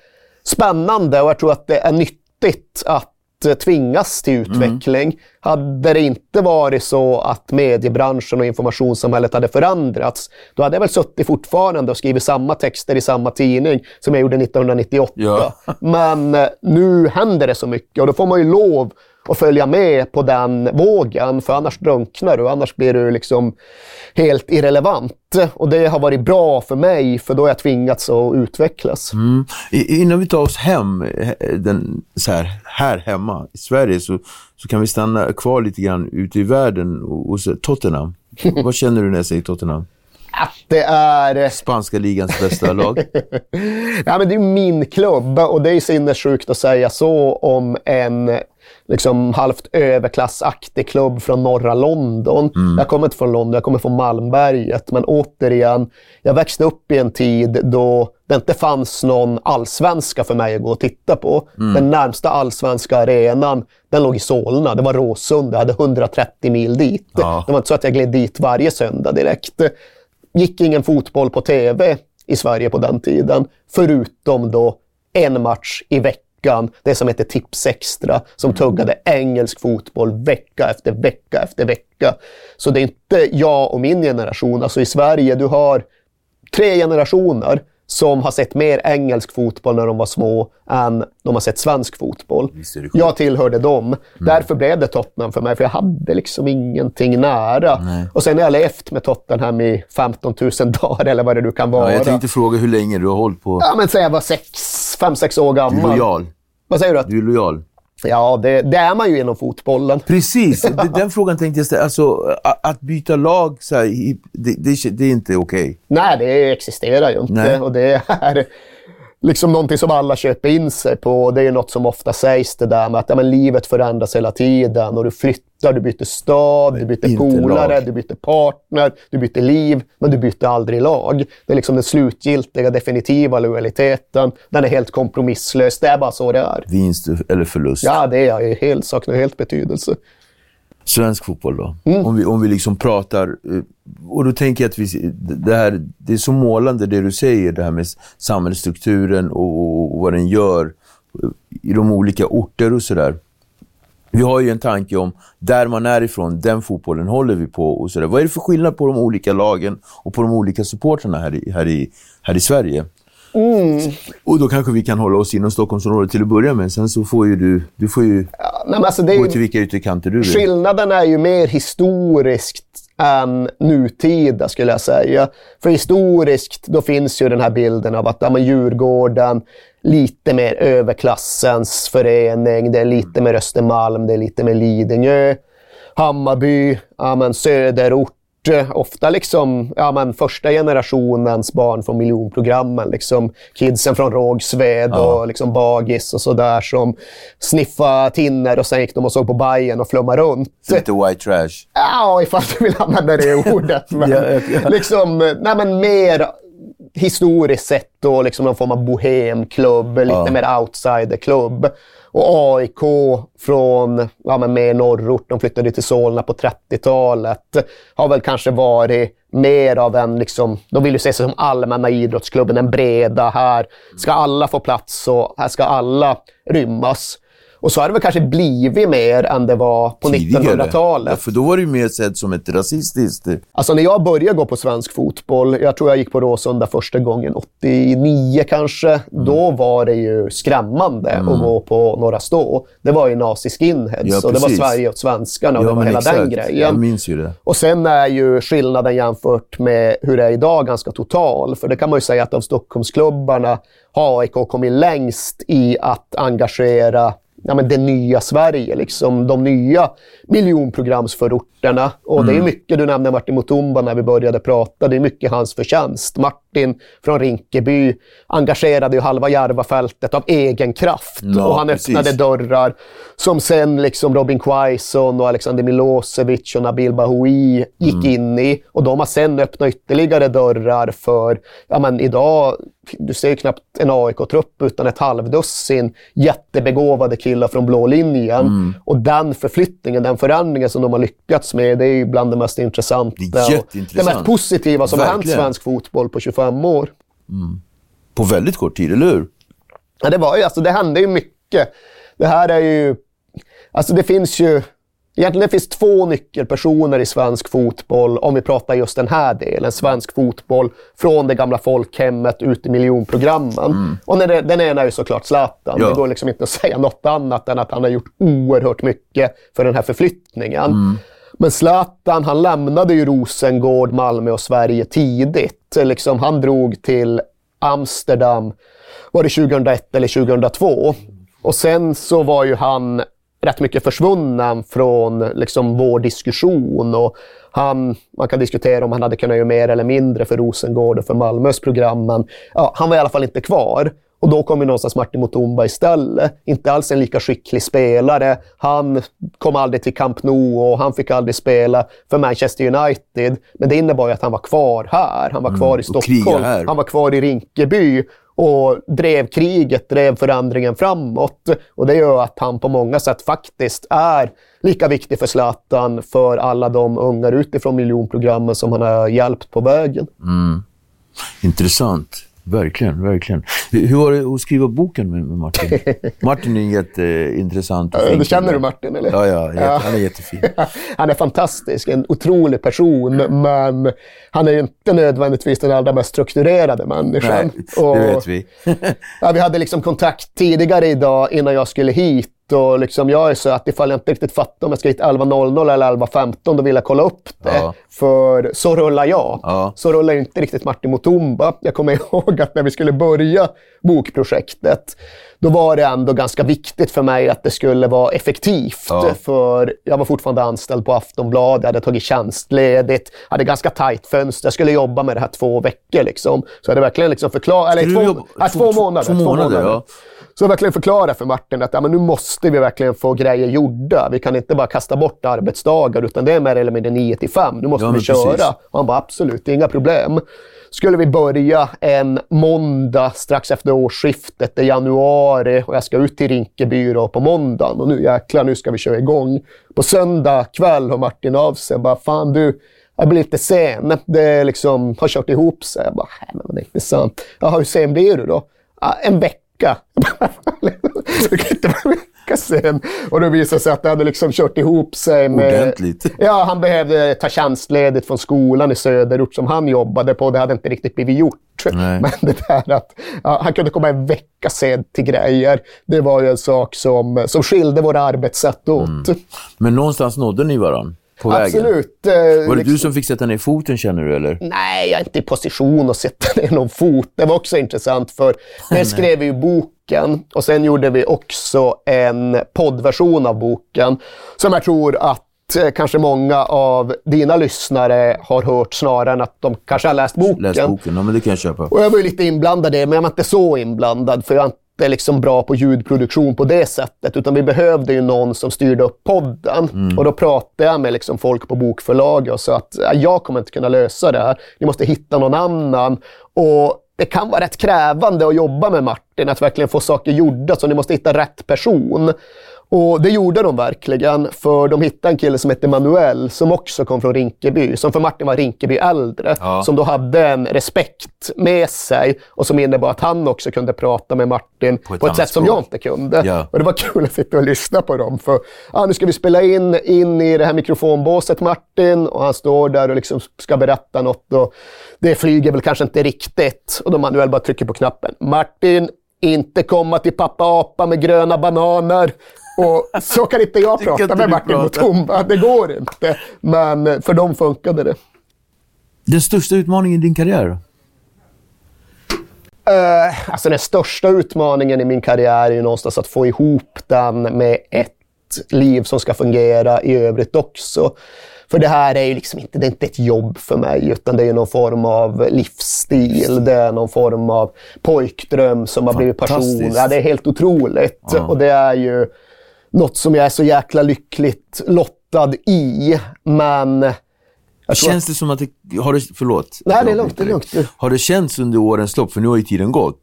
spännande och jag tror att det är nyttigt att Eh, tvingas till mm. utveckling. Mm. Hade det inte varit så att mediebranschen och informationssamhället hade förändrats, då hade jag väl suttit fortfarande och skrivit samma texter i samma tidning som jag gjorde 1998. Ja. Men eh, nu händer det så mycket och då får man ju lov och följa med på den vågen, för annars drunknar du. Annars blir du liksom helt irrelevant. Och det har varit bra för mig, för då har jag tvingats att utvecklas. Mm. Innan vi tar oss hem, den, så här, här hemma i Sverige, så, så kan vi stanna kvar lite grann ute i världen hos Tottenham. (laughs) Vad känner du när jag säger Tottenham? Att det är... Spanska ligans bästa (laughs) lag? ja, men det är min klubb och det är sinnessjukt att säga så om en liksom halvt överklassaktig klubb från norra London. Mm. Jag kommer inte från London, jag kommer från Malmberget. Men återigen, jag växte upp i en tid då det inte fanns någon allsvenska för mig att gå och titta på. Mm. Den närmsta allsvenska arenan, den låg i Solna. Det var Råsunda. Jag hade 130 mil dit. Ja. Det var inte så att jag gled dit varje söndag direkt. gick ingen fotboll på tv i Sverige på den tiden, förutom då en match i veckan veckan. Det som heter Tips Extra som tuggade engelsk fotboll vecka efter vecka efter vecka. Så det är inte jag och min generation. Alltså i Sverige, du har tre generationer som har sett mer engelsk fotboll när de var små än de har sett svensk fotboll. Jag tillhörde dem. Mm. Därför blev det Tottenham för mig, för jag hade liksom ingenting nära. Nej. Och sen har jag levt med Tottenham i 15 000 (laughs) dagar, eller vad det nu kan vara. Ja, jag tänkte fråga hur länge du har hållit på... Ja, men sen jag var sex, fem, sex år gammal. Du är lojal. Vad säger du? Du är lojal. Ja, det, det, är man ju inom fotbollen. Precis, (laughs) den frågan tänkte jag ställa. Alltså, att byta lag, så här, det, det, det, är inte okej. Okay. Nej, det existerar ju inte. Nej. Och det är liksom någonting som alla köper in sig på. Det är något som ofta sägs det där med att ja, men livet förändras hela tiden och du flyttar, du byter stad, du byter polare, du byter partner, du byter liv, men du byter aldrig lag. Det är liksom den slutgiltiga, definitiva lojaliteten. Den är helt kompromisslös. Det är bara så det är. Vinst eller förlust? Ja, det är helt, saknar helt betydelse. Svensk fotboll då? Mm. Om, vi, om vi liksom pratar... Eh, och då tänker jag att vi, det, här, det är så målande det du säger, det här med samhällsstrukturen och, och, och vad den gör eh, i de olika orter och sådär. Vi har ju en tanke om där man är ifrån, den fotbollen håller vi på och sådär. Vad är det för skillnad på de olika lagen och på de olika supportrarna här i, här i, här i Sverige? Mm. Och då kanske vi kan hålla oss inom Stockholmsområdet till att börja med. Sen så får ju du, du får ju ja, nej, alltså gå till vilka ytterkanter du vill. Skillnaden är ju mer historiskt än nutida skulle jag säga. För historiskt, då finns ju den här bilden av att ja, men Djurgården, lite mer överklassens förening, det är lite mer Östermalm, det är lite mer Lidingö. Hammarby, ja, men söderort, ofta liksom, ja, men första generationens barn från miljonprogrammen. Liksom kidsen från Rågsved ja. och liksom Bagis och sådär som sniffade tinner och sen gick de och såg på Bajen och flummade runt. Lite white trash. Ja, ifall du vill använda det ordet. (laughs) Men, ja, ja. Liksom, nej, men mer historiskt sett då liksom någon form av bohemklubb, lite mer outsiderklubb. Och AIK från ja, men mer norrort, de flyttade till Solna på 30-talet, har väl kanske varit mer av en, liksom, de vill ju se sig som allmänna idrottsklubben, den breda. Här ska alla få plats och här ska alla rymmas. Och så har det väl kanske blivit mer än det var på 1900-talet. Ja, för då var det ju mer sett som ett rasistiskt... Alltså när jag började gå på svensk fotboll, jag tror jag gick på Råsunda första gången 89 kanske, mm. då var det ju skrämmande mm. att gå på Norra Stå. Det var ju nazi-skinheads ja, och det var Sverige åt svenskarna och ja, det var hela exakt. den grejen. Jag minns ju det. Och sen är ju skillnaden jämfört med hur det är idag ganska total. För det kan man ju säga att av Stockholmsklubbarna har AIK kommit längst i att engagera ja, men det nya Sverige, liksom, de nya miljonprogramsförorterna. Och mm. det är mm. mycket, du nämnde Martin Mutumba när vi började prata, det är mycket hans förtjänst. Martin från Rinkeby engagerade ju halva Järvafältet av egen kraft ja, och han precis. öppnade dörrar som sen liksom Robin Quaison och Alexander Milosevic och Nabil Bahoui gick mm. in i. Och de har sen öppnat ytterligare dörrar för, ja men idag du ser ju knappt en AIK-trupp utan ett halvdussin jättebegåvade killar från blå linjen. Mm. Och den förflyttningen, den förändringen som de har lyckats med, det är ju bland det mest intressanta. Det. Det mest positiva som har hänt svensk fotboll på 25 år. Mm. På väldigt kort tid, eller hur? Ja, det var ju, alltså det hände ju mycket. Det här är ju... Alltså det finns ju Egentligen det finns två nyckelpersoner i svensk fotboll, om vi pratar just den här delen. Svensk fotboll från det gamla folkhemmet ut i miljonprogrammen. Mm. Och det, den ena är ju såklart Zlatan. Ja. Det går liksom inte att säga något annat än att han har gjort oerhört mycket för den här förflyttningen. Mm. Men Zlatan, han lämnade ju Rosengård, Malmö och Sverige tidigt. Eh, liksom, han drog till Amsterdam, var det 2001 eller 2002? Och sen så var ju han rätt mycket försvunnen från liksom, vår diskussion. Och han, man kan diskutera om han hade kunnat göra mer eller mindre för Rosengård och för Malmös program, men ja, han var i alla fall inte kvar. Och då kom ju någonstans Martin Mutumba istället. Inte alls en lika skicklig spelare. Han kom aldrig till Camp Nou och han fick aldrig spela för Manchester United. Men det innebar ju att han var kvar här. Han var kvar Mm, i Stockholm. Han var kvar i Rinkeby och drev kriget, drev förändringen framåt. Och det gör att han på många sätt faktiskt är lika viktig för Zlatan för alla de ungar utifrån miljonprogrammen som han har hjälpt på vägen. Intressant. Verkligen, verkligen. Hur, var det att skriva boken med, Martin? (laughs) Martin är jätteintressant. och fin känner du Martin, eller? Ja, ja, jätte, han är jättefin. (laughs) Han är fantastisk, en otrolig person, men han är inte nödvändigtvis den allra mest strukturerade människan. Nej, det vet vi. (laughs) Ja, vi hade liksom kontakt tidigare idag innan jag skulle hit. Och liksom jag är så att ifall jag inte riktigt fattar om jag ska hit 11.00 eller 11.15, då vill jag kolla upp det. Ja. För så rullar jag. Ja. Så rullar inte riktigt Martin Mutumba. Jag kommer (laughs) ihåg att när vi skulle börja bokprojektet, då var det ändå ganska viktigt för mig att det skulle vara effektivt. Ja. För jag var fortfarande anställd på Aftonbladet, jag hade tagit tjänstledigt, hade ganska tajt fönster. Jag skulle jobba med det här två veckor. Liksom. Så jag hade verkligen liksom förklarat... Eller två, jobba- nej, två, två- månader. två månader, ja. Så jag verkligen förklara för Martin att ja, men nu måste vi verkligen få grejer gjorda. Vi kan inte bara kasta bort arbetsdagar, utan det är mer eller mindre 9 till 5. Nu måste Ja, vi köra. precis. Och han bara absolut, inga problem. Skulle vi börja en måndag strax efter årsskiftet, det är januari och jag ska ut till Rinkeby då på måndagen och nu jäklar, nu ska vi köra igång. På söndag kväll har Martin av sig bara, fan du, jag blir lite sen. Det liksom har kört ihop sig. Jag bara, nej men det är inte sant. Jaha, hur sen blir du då? "Ja, En vecka. (laughs) det kan inte vara en vecka sen. Och då visade det sig att det hade liksom kört ihop sig med... Ordentligt. Ja, han behövde ta tjänstledigt från skolan i söderort som han jobbade på. Det hade inte riktigt blivit gjort. Nej. (laughs) Men det där att ja, han kunde komma en vecka sent till grejer, det var ju en sak som, som skilde våra arbetssätt åt. Men någonstans nådde ni varandra på vägen. Absolut. eh, Var det liksom- du som fick sätta ner foten känner du eller? Nej, jag är inte i position att sätta (laughs) ner någon fot. Det var också intressant för (laughs) där skrev vi ju boken och sen gjorde vi också en poddversion av boken som jag tror att eh, kanske många av dina lyssnare har hört snarare än att de kanske har läst boken. Läs boken, ja, men det kan jag köpa. Och jag var ju lite inblandad i det, men jag var inte så inblandad för jag inte liksom bra på ljudproduktion på det sättet. Utan vi behövde ju någon som styrde upp podden. Och då pratade jag med liksom folk på bokförlaget och sa att "Ja, jag kommer inte kunna lösa det här. Ni måste hitta någon annan. Och det kan vara rätt krävande att jobba med Martin, att verkligen få saker gjorda. Så ni måste hitta rätt person. Och det gjorde de verkligen, för de hittade en kille som hette Manuel som också kom från Rinkeby, som för Martin var Rinkeby äldre, Ja. som då hade en respekt med sig och som innebar att han också kunde prata med Martin på ett, annat sätt som språk. jag inte kunde. Ja. Och det var kul att sitta och lyssna på dem, för ah, nu ska vi spela in, in i det här mikrofonbåset Martin och han står där och liksom ska berätta något och det flyger väl kanske inte riktigt och då Manuel bara trycker på knappen. Martin, inte komma till pappa apa med gröna bananer. Och så kan inte jag prata inte med Martin. Mutumba. Det går inte. Men för dem funkade det. Den största utmaningen i din karriär? Eh, alltså den största utmaningen i min karriär är ju någonstans att få ihop den med ett liv som ska fungera i övrigt också. För det här är ju liksom inte, det är inte ett jobb för mig, utan det är ju någon form av livsstil. Det är någon form av pojkdröm som har blivit person. Fantastiskt. Ja, det är helt otroligt. Ja. Och det är ju något som jag är så jäkla lyckligt lottad i. Men... Känns det som att det... Har det, förlåt. Nej, det är lugnt, det är lugnt. Mm. Har det känts under årens lopp, för nu har ju tiden gått,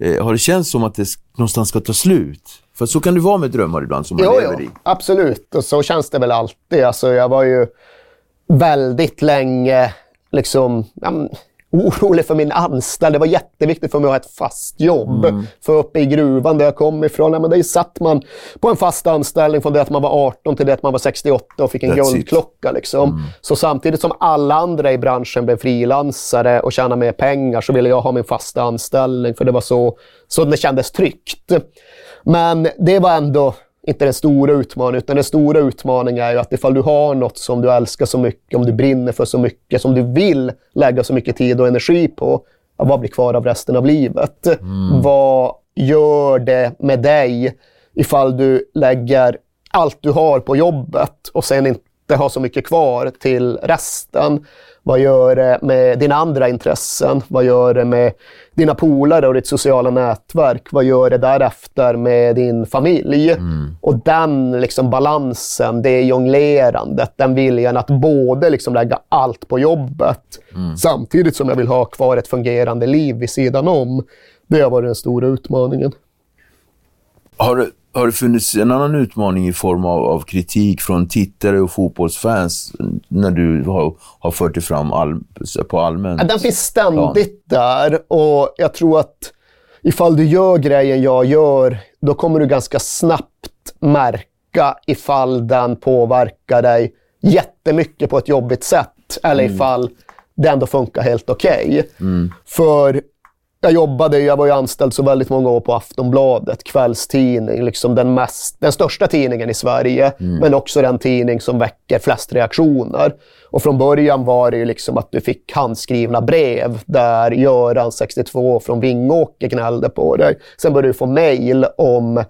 eh, har det känts som att det någonstans ska ta slut? För så kan det vara med drömmar ibland som man Jo, lever jo, i. absolut. Och så känns det väl alltid. Alltså, jag var ju väldigt länge liksom, ja, orolig för min anställning. Det var jätteviktigt för mig att ha ett fast jobb. Mm. För uppe i gruvan där jag kom ifrån, ja, men där satt man på en fast anställning från det att man var 18 till det att man var 68 och fick en That's guldklocka. Liksom. Så samtidigt som alla andra i branschen blev frilansare och tjänade mer pengar så ville jag ha min fasta anställning för det var så, så det kändes tryggt. Men det var ändå inte den stora utmaningen, utan den stora utmaningen är ju att ifall du har något som du älskar så mycket, om du brinner för så mycket, som du vill lägga så mycket tid och energi på, ja, vad blir kvar av resten av livet? Vad gör det med dig ifall du lägger allt du har på jobbet och sen inte ha så mycket kvar till resten. Vad gör det med dina andra intressen? Vad gör det med dina polare och ditt sociala nätverk? Vad gör det därefter med din familj? Mm. Och den liksom balansen, det jonglerandet, den viljan att både liksom lägga allt på jobbet mm. samtidigt som jag vill ha kvar ett fungerande liv vid sidan om. Det har varit den stora utmaningen. Har du har det funnits en annan utmaning i form av, av kritik från tittare och fotbollsfans när du har, har fört dig fram all, på allmänt Den finns ständigt plan. där och jag tror att ifall du gör grejen jag gör, då kommer du ganska snabbt märka ifall den påverkar dig jättemycket på ett jobbigt sätt eller mm. ifall det ändå funkar helt okej. Okay. Mm. För jag jobbade, jag var ju anställd så väldigt många år på Aftonbladet, kvällstidning, liksom den, mest, den största tidningen i Sverige, mm. men också den tidning som väcker flest reaktioner. Och från början var det ju liksom att du fick handskrivna brev där Göran, 62, från Vingåker gnällde på dig. Sen började du få mejl om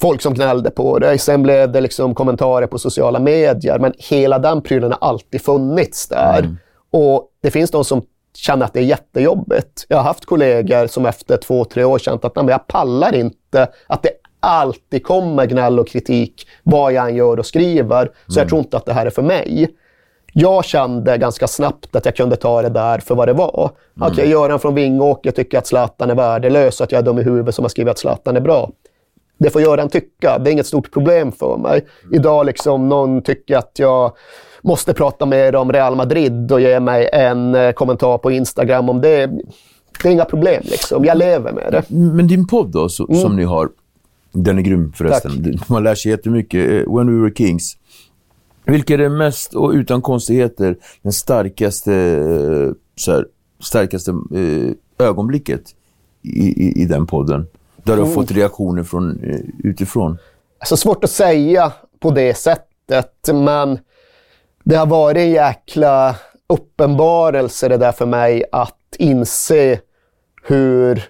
folk som gnällde på dig. Sen blev det liksom kommentarer på sociala medier, men hela den prylen har alltid funnits där. Mm. Och det finns de som känner att det är jättejobbigt. Jag har haft kollegor som efter två, tre år känt att nej, jag pallar inte att det alltid kommer gnäll och kritik vad jag än gör och skriver. Så mm. jag tror inte att det här är för mig. Jag kände ganska snabbt att jag kunde ta det där för vad det var. Mm. Okej, Göran från Vingåker tycker att Zlatan är värdelös och att jag är dum i huvudet som har skrivit att Zlatan är bra. Det får Göran tycka. Det är inget stort problem för mig. Idag liksom någon tycker att jag måste prata mer om Real Madrid och ge mig en eh, kommentar på Instagram om det. Det är inga problem. Liksom. Jag lever med det. Men din podd då, så, mm. som ni har, den är grym förresten. Tack. Man lär sig jättemycket. Eh, When We Were Kings. Vilket är det mest, och utan konstigheter, den starkaste, eh, så här, starkaste ögonblicket i, i, i, den podden? Där du har mm. fått reaktioner från, utifrån. Alltså svårt att säga på det sättet, men det har varit en jäkla uppenbarelse det där för mig att inse hur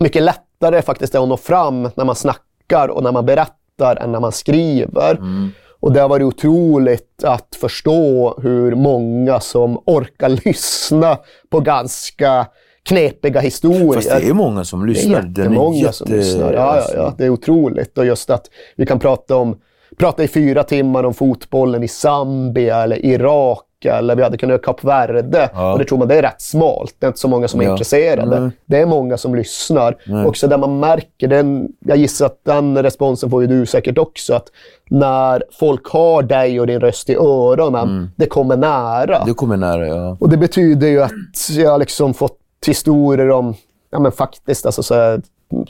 mycket lättare det faktiskt är att nå fram när man snackar och när man berättar än när man skriver. Mm. Och det har varit otroligt att förstå hur många som orkar lyssna på ganska knepiga historier. Fast det är många som lyssnar. Det är jättemånga jätte... som lyssnar. Ja, ja, ja, det är otroligt. Och just att vi kan prata om prata i fyra timmar om fotbollen i Zambia eller Irak eller vi hade kunnat göra Kap Verde. Ja. Och det tror man det är rätt smalt. Det är inte så många som är ja. intresserade. Nej. Det är många som lyssnar. Nej. Också där man märker, den, jag gissar att den responsen får ju du säkert också, att när folk har dig och din röst i öronen, mm. det kommer nära. Det kommer nära, ja. Och det betyder ju att jag har liksom fått historier om, ja men faktiskt, alltså så här,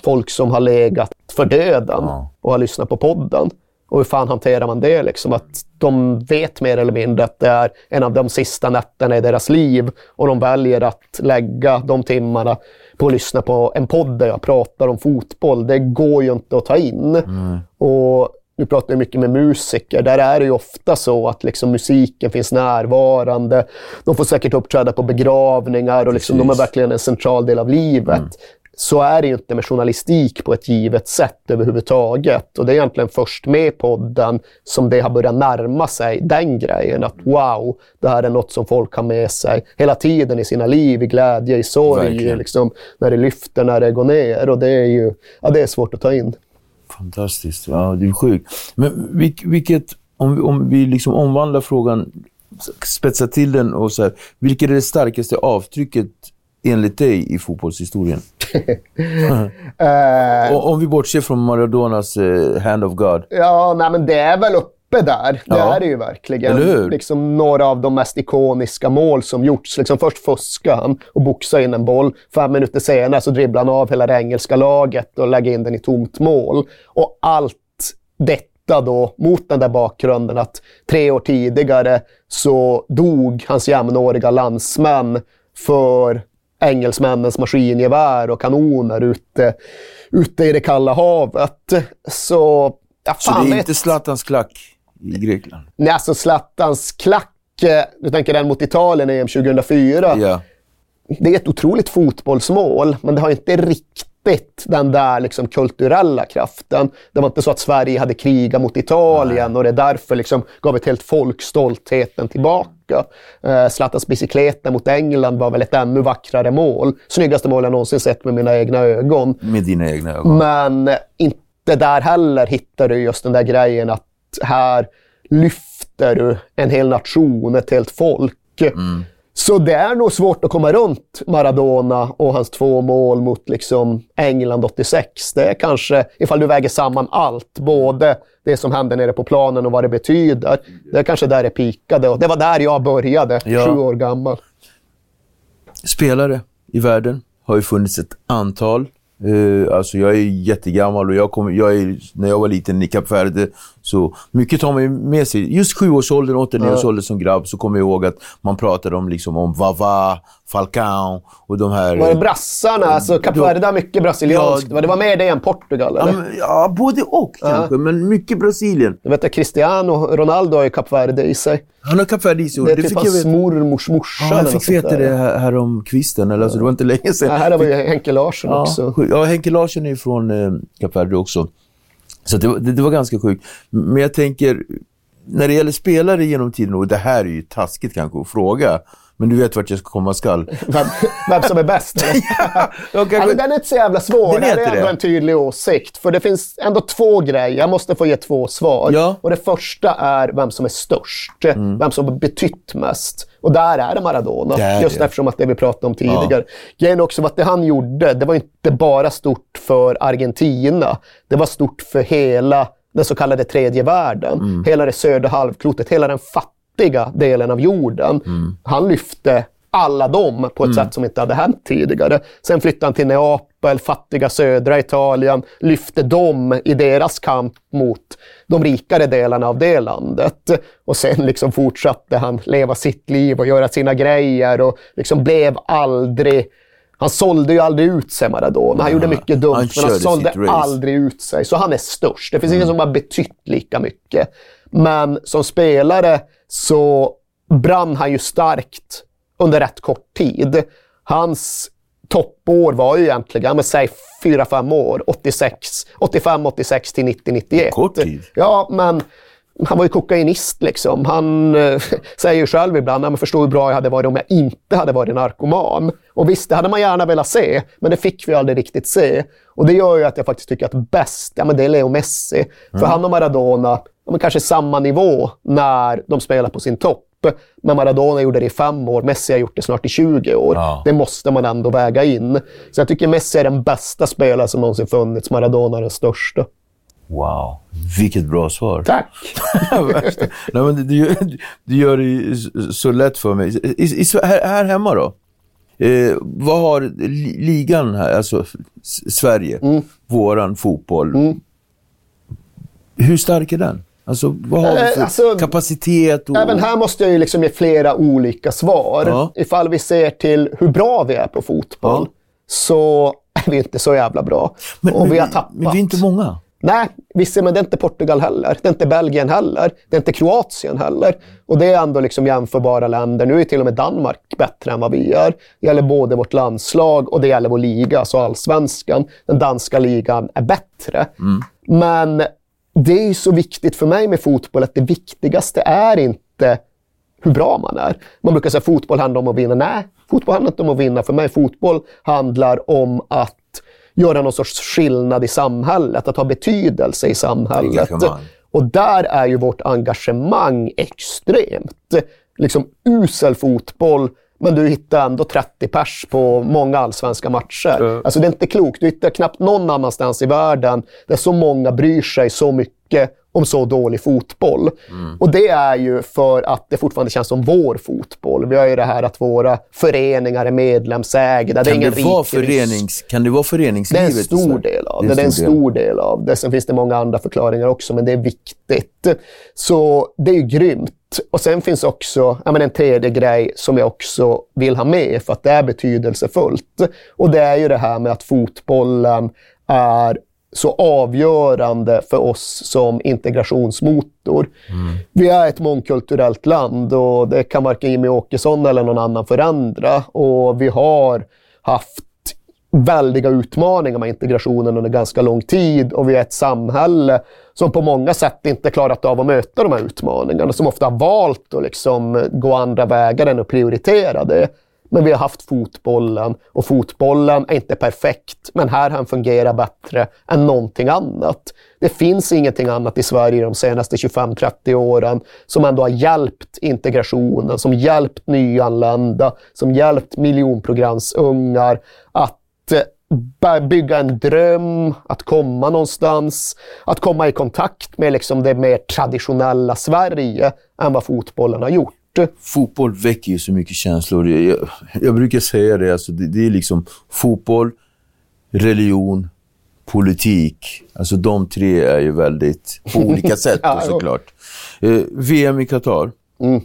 folk som har legat för döden ja. och har lyssnat på podden. Och hur fan hanterar man det? Liksom? Att de vet mer eller mindre att det är en av de sista nätterna i deras liv och de väljer att lägga de timmarna på att lyssna på en podd där jag pratar om fotboll. Det går ju inte att ta in. Mm. Och nu pratar jag mycket med musiker. Där är det ju ofta så att liksom musiken finns närvarande. De får säkert uppträda på begravningar och liksom de är verkligen en central del av livet. Mm så är det ju inte med journalistik på ett givet sätt överhuvudtaget. Och det är egentligen först med podden som det har börjat närma sig den grejen. Att wow, det här är något som folk har med sig hela tiden i sina liv, i glädje, i sorg, liksom, när det lyfter, när det går ner. Och det är ju ja, det är svårt att ta in. Fantastiskt. Ja, det är sjukt. Men vilket, om vi, om vi liksom omvandlar frågan, spetsar till den och så här, vilket är det starkaste avtrycket enligt dig i fotbollshistorien? uh, (laughs) om vi bortser från Maradonas uh, Hand of God. Ja, nej, men det är väl uppe där. Det ja. är det ju verkligen. Liksom några av de mest ikoniska mål som gjorts. Liksom först fuskar han och boxar in en boll. Fem minuter senare så dribblar han av hela det engelska laget och lägger in den i tomt mål. Och allt detta då mot den där bakgrunden att tre år tidigare så dog hans jämnåriga landsmän för engelsmännens maskingevär och kanoner ute, ute i det kalla havet. Så, ja, Så det är inte Zlatans klack i Grekland? Nej, alltså Zlatans klack, eh, du tänker den mot Italien i EM 2004. Ja. Det är ett otroligt fotbollsmål, men det har inte riktigt den där liksom kulturella kraften. Det var inte så att Sverige hade krigat mot Italien Nej. och det därför liksom gav ett helt folk stoltheten tillbaka. Eh, Zlatans bicykleta mot England var väl ett ännu vackrare mål. Snyggaste mål jag någonsin sett med mina egna ögon. Med dina egna ögon. Men inte där heller hittar du just den där grejen att här lyfter du en hel nation, ett helt folk. Mm. Så det är nog svårt att komma runt Maradona och hans två mål mot liksom England 86. Det är kanske, ifall du väger samman allt, både det som hände nere på planen och vad det betyder. Det är kanske där det pikade och det var där jag började, ja. sju år gammal. Spelare i världen har ju funnits ett antal. Uh, alltså jag är jättegammal och jag kom, jag är, när jag var liten i Kap Verde så mycket tar man med sig. Just sjuårsåldern, åtta-nioårsåldern som grabb så kommer jag ihåg att man pratade om, liksom, om Vava, Falcao och de här... Var det brassarna? Alltså Kap Verde har mycket brasilianskt. Ja, det var mer det än Portugal? Eller? Ja, ja, både och ja. kanske, men mycket Brasilien. Du vet att Cristiano Ronaldo har ju Kap Verde i sig. Han har Kap Verde i sig. Det är typ hans mormors morsa. Ja, jag fick veta det här, här om kvisten. Eller, alltså, det var inte länge sedan. Ja, här var ju Henke Larsson ja, också. Ja, Henke Larsson är från eh, Kap Verde också. Så det, det, det, var ganska sjukt. Men jag tänker, när det gäller spelare genom tiden, och det här är ju taskigt kanske att fråga, men du vet vart jag ska komma skall. (laughs) Vem, vem som är bäst? (laughs) ja, okay. alltså, den är inte så jävla svår. Det är ändå en tydlig åsikt. För det finns ändå två grejer. Jag måste få ge två svar. Ja. Och Det första är vem som är störst. Mm. Vem som har betytt mest. Och där är det Maradona. Det är just det. eftersom att det vi pratade om tidigare. Ja. Grejen också att det han gjorde, det var inte bara stort för Argentina. Det var stort för hela den så kallade tredje världen. Mm. Hela det södra halvklotet, hela den fattiga fattiga delen av jorden. Mm. Han lyfte alla dem på ett mm. sätt som inte hade hänt tidigare. Sen flyttade han till Neapel, fattiga södra Italien, lyfte dem i deras kamp mot de rikare delarna av det landet. Och sen liksom fortsatte han leva sitt liv och göra sina grejer och liksom blev aldrig han sålde ju aldrig ut sig Maradona. Han ja, gjorde mycket dumt, han men han sålde aldrig ut sig. Så han är störst. Det finns mm. ingen som har betytt lika mycket. Men som spelare så brann han ju starkt under rätt kort tid. Hans toppår var ju egentligen, men säg 4-5 år, 86, 85, 86 till 90, 91. Kort tid. Ja, men han var ju kokainist liksom. Han äh, (laughs) säger ju själv ibland, men förstår hur bra jag hade varit om jag inte hade varit narkoman. Och visst, det hade man gärna velat se, men det fick vi aldrig riktigt se. Och det gör ju att jag faktiskt tycker att bäst, ja men det är Leo Messi. Mm. För han och Maradona, ja, kanske samma nivå när de spelar på sin topp. Men Maradona gjorde det i fem år, Messi har gjort det snart i 20 år. Ja. Det måste man ändå väga in. Så jag tycker Messi är den bästa spelare som någonsin funnits, Maradona är den största. Wow, vilket bra svar. Tack! (laughs) Nej, men du, du, gör det så lätt för mig. I, i, här, här, hemma då? Eh, vad har ligan här, alltså Sverige, mm. våran fotboll, mm. hur stark är den? Alltså, vad har vi för eh, alltså, kapacitet? Och... Även här måste jag ju liksom ge flera olika svar. Ja. Ifall vi ser till hur bra vi är på fotboll, ja. så är vi inte så jävla bra. Men, och vi har tappat. Men vi är inte många. Nej, visst, men det är inte Portugal heller. Det är inte Belgien heller. Det är inte Kroatien heller. Och det är ändå liksom jämförbara länder. Nu är till och med Danmark bättre än vad vi är. Det gäller både vårt landslag och det gäller vår liga, alltså allsvenskan. Den danska ligan är bättre. Mm. Men det är så viktigt för mig med fotboll att det viktigaste är inte hur bra man är. Man brukar säga att fotboll handlar om att vinna. Nej, fotboll handlar inte om att vinna. För mig fotboll handlar om att göra någon sorts skillnad i samhället, att ha betydelse i samhället. Och där är ju vårt engagemang extremt. Liksom usel fotboll, men du hittar ändå 30 pers på många allsvenska matcher. Mm. Alltså det är inte klokt. Du hittar knappt någon annanstans i världen där så många bryr sig så mycket om så dålig fotboll. Mm. Och det är ju för att det fortfarande känns som vår fotboll. Vi har ju det här att våra föreningar är medlemsägda. Kan det, är det vara förenings, kan det vara föreningslivet? Det är en stor del av det. Det är en stor del av det. Sen finns det många andra förklaringar också, men det är viktigt. Så det är ju grymt. Och sen finns också ja, men en tredje grej som jag också vill ha med för att det är betydelsefullt. Och det är ju det här med att fotbollen är så avgörande för oss som integrationsmotor. Mm. Vi är ett mångkulturellt land och det kan varken Jimmy Åkesson eller någon annan förändra. Och vi har haft väldiga utmaningar med integrationen under ganska lång tid och vi är ett samhälle som på många sätt inte klarat av att möta de här utmaningarna, som ofta har valt att liksom gå andra vägar än att prioritera det. Men vi har haft fotbollen och fotbollen är inte perfekt, men här har den fungerat bättre än någonting annat. Det finns ingenting annat i Sverige de senaste 25-30 åren som ändå har hjälpt integrationen, som hjälpt nyanlända, som hjälpt miljonprogramsungar att eh, bygga en dröm, att komma någonstans, att komma i kontakt med liksom det mer traditionella Sverige än vad fotbollen har gjort. Fotboll väcker ju så mycket känslor. Jag, jag, brukar säga det, alltså det, det är liksom fotboll, religion, politik. Alltså de tre är ju väldigt på olika (laughs) sätt ja, såklart. Eh, VM i Qatar. Mm.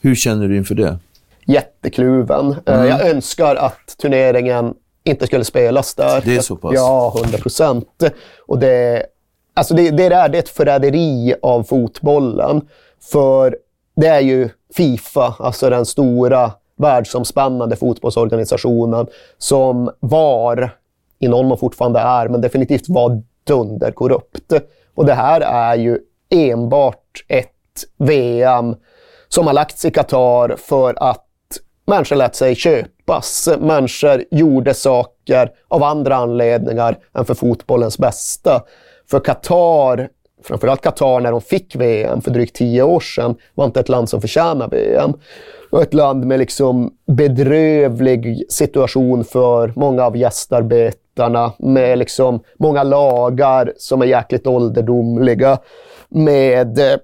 Hur känner du inför det? Jättekluven. Eh, mm. Jag önskar att turneringen inte skulle spelas där. Det är så pass? Ja, 100 procent. det, alltså det, det, är, det är ett förräderi av fotbollen. För det är ju Fifa, alltså den stora världsomspännande fotbollsorganisationen som var, i någon mån fortfarande är, men definitivt var dunderkorrupt. Och det här är ju enbart ett VM som har lagts i Qatar för att människor lät sig köpas. Människor gjorde saker av andra anledningar än för fotbollens bästa. För Qatar framförallt Qatar när de fick VM för drygt tio år sedan, var inte ett land som förtjänar VM. Och ett land med liksom bedrövlig situation för många av gästarbetarna, med liksom många lagar som är jäkligt ålderdomliga, med eh,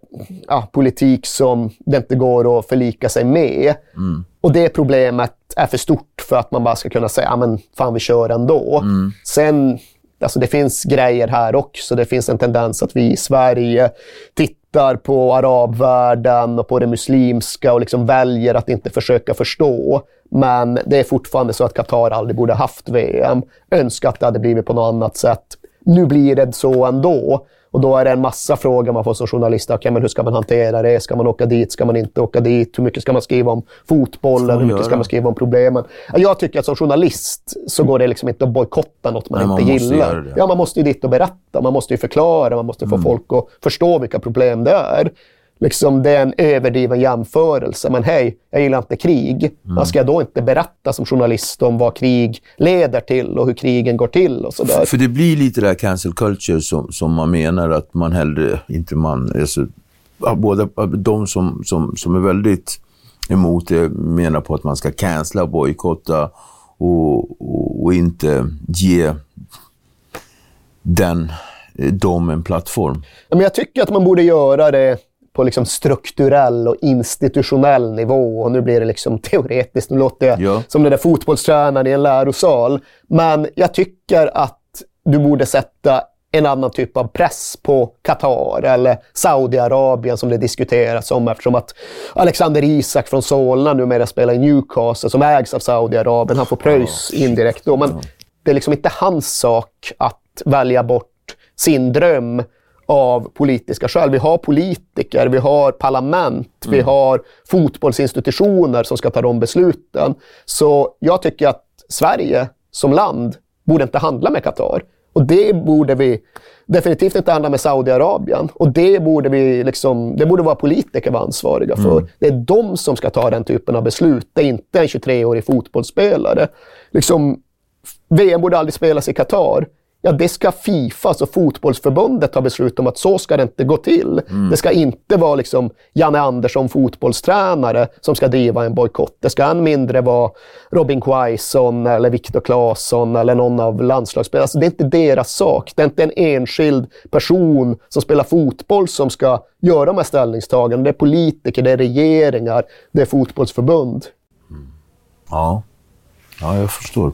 ja, politik som det inte går att förlika sig med. Mm. Och det problemet är för stort för att man bara ska kunna säga, men fan vi kör ändå. Mm. Sen Alltså det finns grejer här också. Det finns en tendens att vi i Sverige tittar på arabvärlden och på det muslimska och liksom väljer att inte försöka förstå. Men det är fortfarande så att Qatar aldrig borde haft VM. Önskar att det hade blivit på något annat sätt. Nu blir det så ändå. Och då är det en massa frågor man får som journalist. Okay, men hur ska man hantera det? Ska man åka dit? Ska man inte åka dit? Hur mycket ska man skriva om fotbollen? Hur mycket ska man skriva om problemen? Jag tycker att som journalist så går det liksom inte att bojkotta något man Nej, inte man gillar. Ja, man måste ju dit och berätta. Man måste ju förklara. Man måste få mm. folk att förstå vilka problem det är liksom, det är en överdriven jämförelse. Men hej, jag gillar inte krig. Mm. Vad ska jag då inte berätta som journalist om vad krig leder till och hur krigen går till och sådär? För, för det blir lite det här cancel culture som, som man menar att man hellre, inte man, alltså, båda de som, som, som är väldigt emot det menar på att man ska cancella, bojkotta och, och, och inte ge den, dem en plattform. Men jag tycker att man borde göra det på liksom strukturell och institutionell nivå. Och nu blir det liksom (laughs) teoretiskt, nu låter jag ja. som den där fotbollstränaren i en lärosal. Men jag tycker att du borde sätta en annan typ av press på Qatar eller Saudiarabien som det diskuteras om eftersom att Alexander Isak från Solna numera spelar i Newcastle som ägs av Saudiarabien. Han får pröjs indirekt då, men det är liksom inte hans sak att välja bort sin dröm av politiska skäl. Vi har politiker, vi har parlament, mm. vi har fotbollsinstitutioner som ska ta de besluten. Så jag tycker att Sverige som land borde inte handla med Qatar. Och det borde vi definitivt inte handla med Saudiarabien. Och det borde, vi liksom, det borde vara politiker vara ansvariga för. Mm. Det är de som ska ta den typen av beslut. Det är inte en 23-årig fotbollsspelare. Liksom, VM borde aldrig spelas i Qatar ja, det ska Fifa, alltså fotbollsförbundet, ta beslut om att så ska det inte gå till. Mm. Det ska inte vara liksom Janne Andersson, fotbollstränare, som ska driva en bojkott. Det ska än mindre vara Robin Quaison eller Viktor Claesson eller någon av landslagsspelarna. Alltså, det är inte deras sak. Det är inte en enskild person som spelar fotboll som ska göra de här ställningstagandena. Det är politiker, det är regeringar, det är fotbollsförbund. Mm. Ja. ja, jag förstår.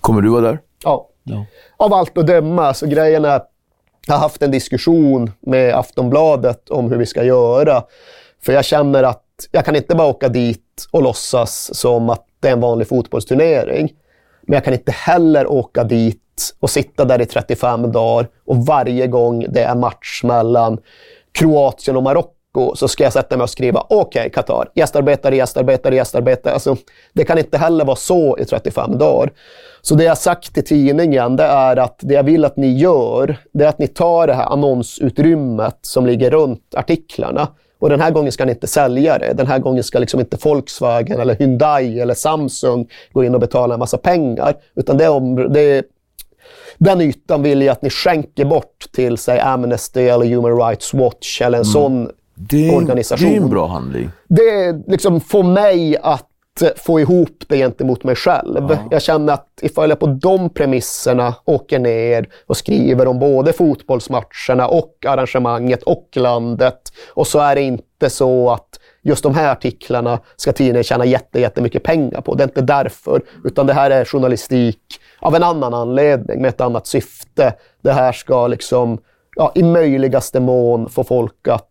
Kommer du vara där? Ja. Ja. Av allt att döma. Så grejen är jag har haft en diskussion med Aftonbladet om hur vi ska göra. För jag känner att jag kan inte bara åka dit och låtsas som att det är en vanlig fotbollsturnering. Men jag kan inte heller åka dit och sitta där i 35 dagar och varje gång det är match mellan Kroatien och Marocko vecko så ska jag sätta mig och skriva okej, okay, Qatar, gästarbetare, gästarbetare, gästarbetare. Alltså, det kan inte heller vara så i 35 dagar. Så det jag sagt till tidningen det är att det jag vill att ni gör, det är att ni tar det här annonsutrymmet som ligger runt artiklarna och den här gången ska ni inte sälja det. Den här gången ska liksom inte Volkswagen, eller Hyundai eller Samsung gå in och betala en massa pengar. Utan det, om, det, den ytan vill jag att ni skänker bort till säg Amnesty eller Human Rights Watch eller en mm. sån det, organisation. Det är en bra handling. Det liksom får mig att få ihop det gentemot mig själv. Ja. Jag känner att ifall jag på de premisserna åker ner och skriver om både fotbollsmatcherna och arrangemanget och landet och så är det inte så att just de här artiklarna ska tidningen tjäna jättemycket pengar på. Det är inte därför, utan det här är journalistik av en annan anledning med ett annat syfte. Det här ska liksom ja, i möjligaste mån få folk att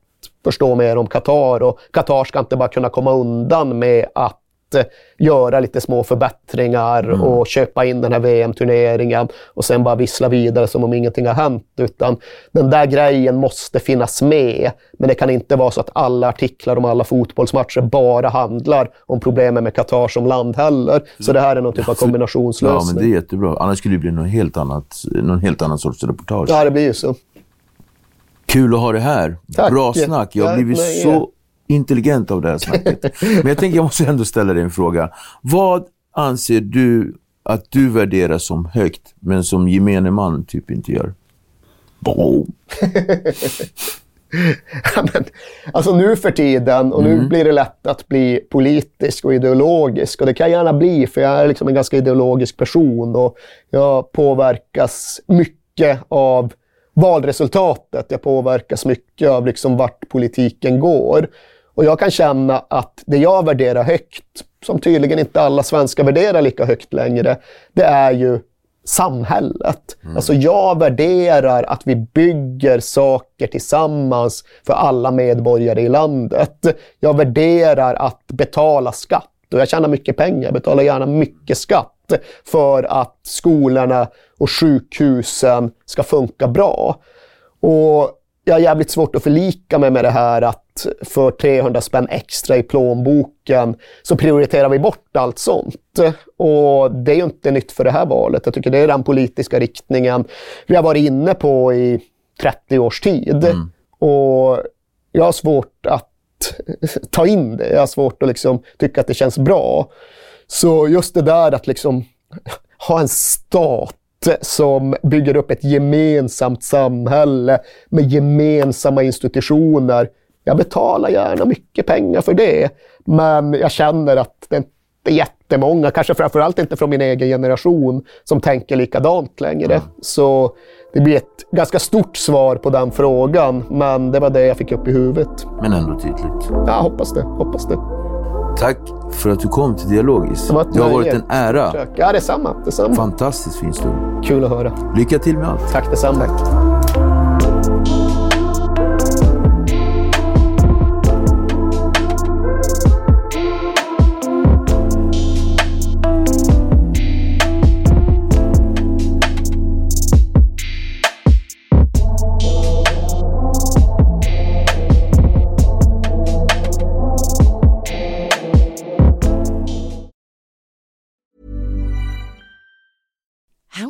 förstå mer om Qatar och Qatar ska inte bara kunna komma undan med att Eh, göra lite små förbättringar mm. och köpa in den här VM-turneringen och sen bara vissla vidare som om ingenting har hänt. Utan den där grejen måste finnas med. Men det kan inte vara så att alla artiklar om alla fotbollsmatcher bara handlar om problemen med Qatar som land heller. Så det här är någon typ av kombinationslösning. Ja, men det är jättebra. Annars skulle det bli någon helt, annat, någon helt annan sorts reportage. Ja, det blir ju så. Kul att ha det här. Tack. Bra snack. Jag har blivit så intelligent av det här snacket. (laughs) Men jag tänker jag måste ändå ställa dig en fråga. Vad anser du att du värderar som högt, men som gemene man typ inte gör? Boom. (laughs) men, alltså nu för tiden, och nu mm. blir det lätt att bli politisk och ideologisk. Och det kan jag gärna bli, för jag är liksom en ganska ideologisk person. Och jag påverkas mycket av valresultatet. Jag påverkas mycket av liksom vart politiken går. Och jag kan känna att det jag värderar högt, som tydligen inte alla svenskar värderar lika högt längre, det är ju samhället. Mm. Alltså jag värderar att vi bygger saker tillsammans för alla medborgare i landet. Jag värderar att betala skatt och jag tjänar mycket pengar, jag betalar gärna mycket skatt för att skolorna och sjukhusen ska funka bra. Och jag har jävligt svårt att förlika mig med det här att för 300 spänn extra i plånboken så prioriterar vi bort allt sånt. Och det är ju inte nytt för det här valet. Jag tycker det är den politiska riktningen vi har varit inne på i 30 års tid. Mm. Och jag har svårt att ta in det. Jag har svårt att liksom tycka att det känns bra. Så just det där att liksom (laughs) ha en stat som bygger upp ett gemensamt samhälle med gemensamma institutioner. Jag betalar gärna mycket pengar för det, men jag känner att det inte är jättemånga, kanske framförallt inte från min egen generation, som tänker likadant längre. Mm. Så det blir ett ganska stort svar på den frågan, men det var det jag fick upp i huvudet. Men ändå tydligt. Ja, hoppas det. Hoppas det. Tack för att du kom till Dialogis. Det, det har varit en ära. Ja, detsamma. detsamma. Fantastiskt fin stund. Kul att höra. Lycka till med allt. Tack detsamma. Tack.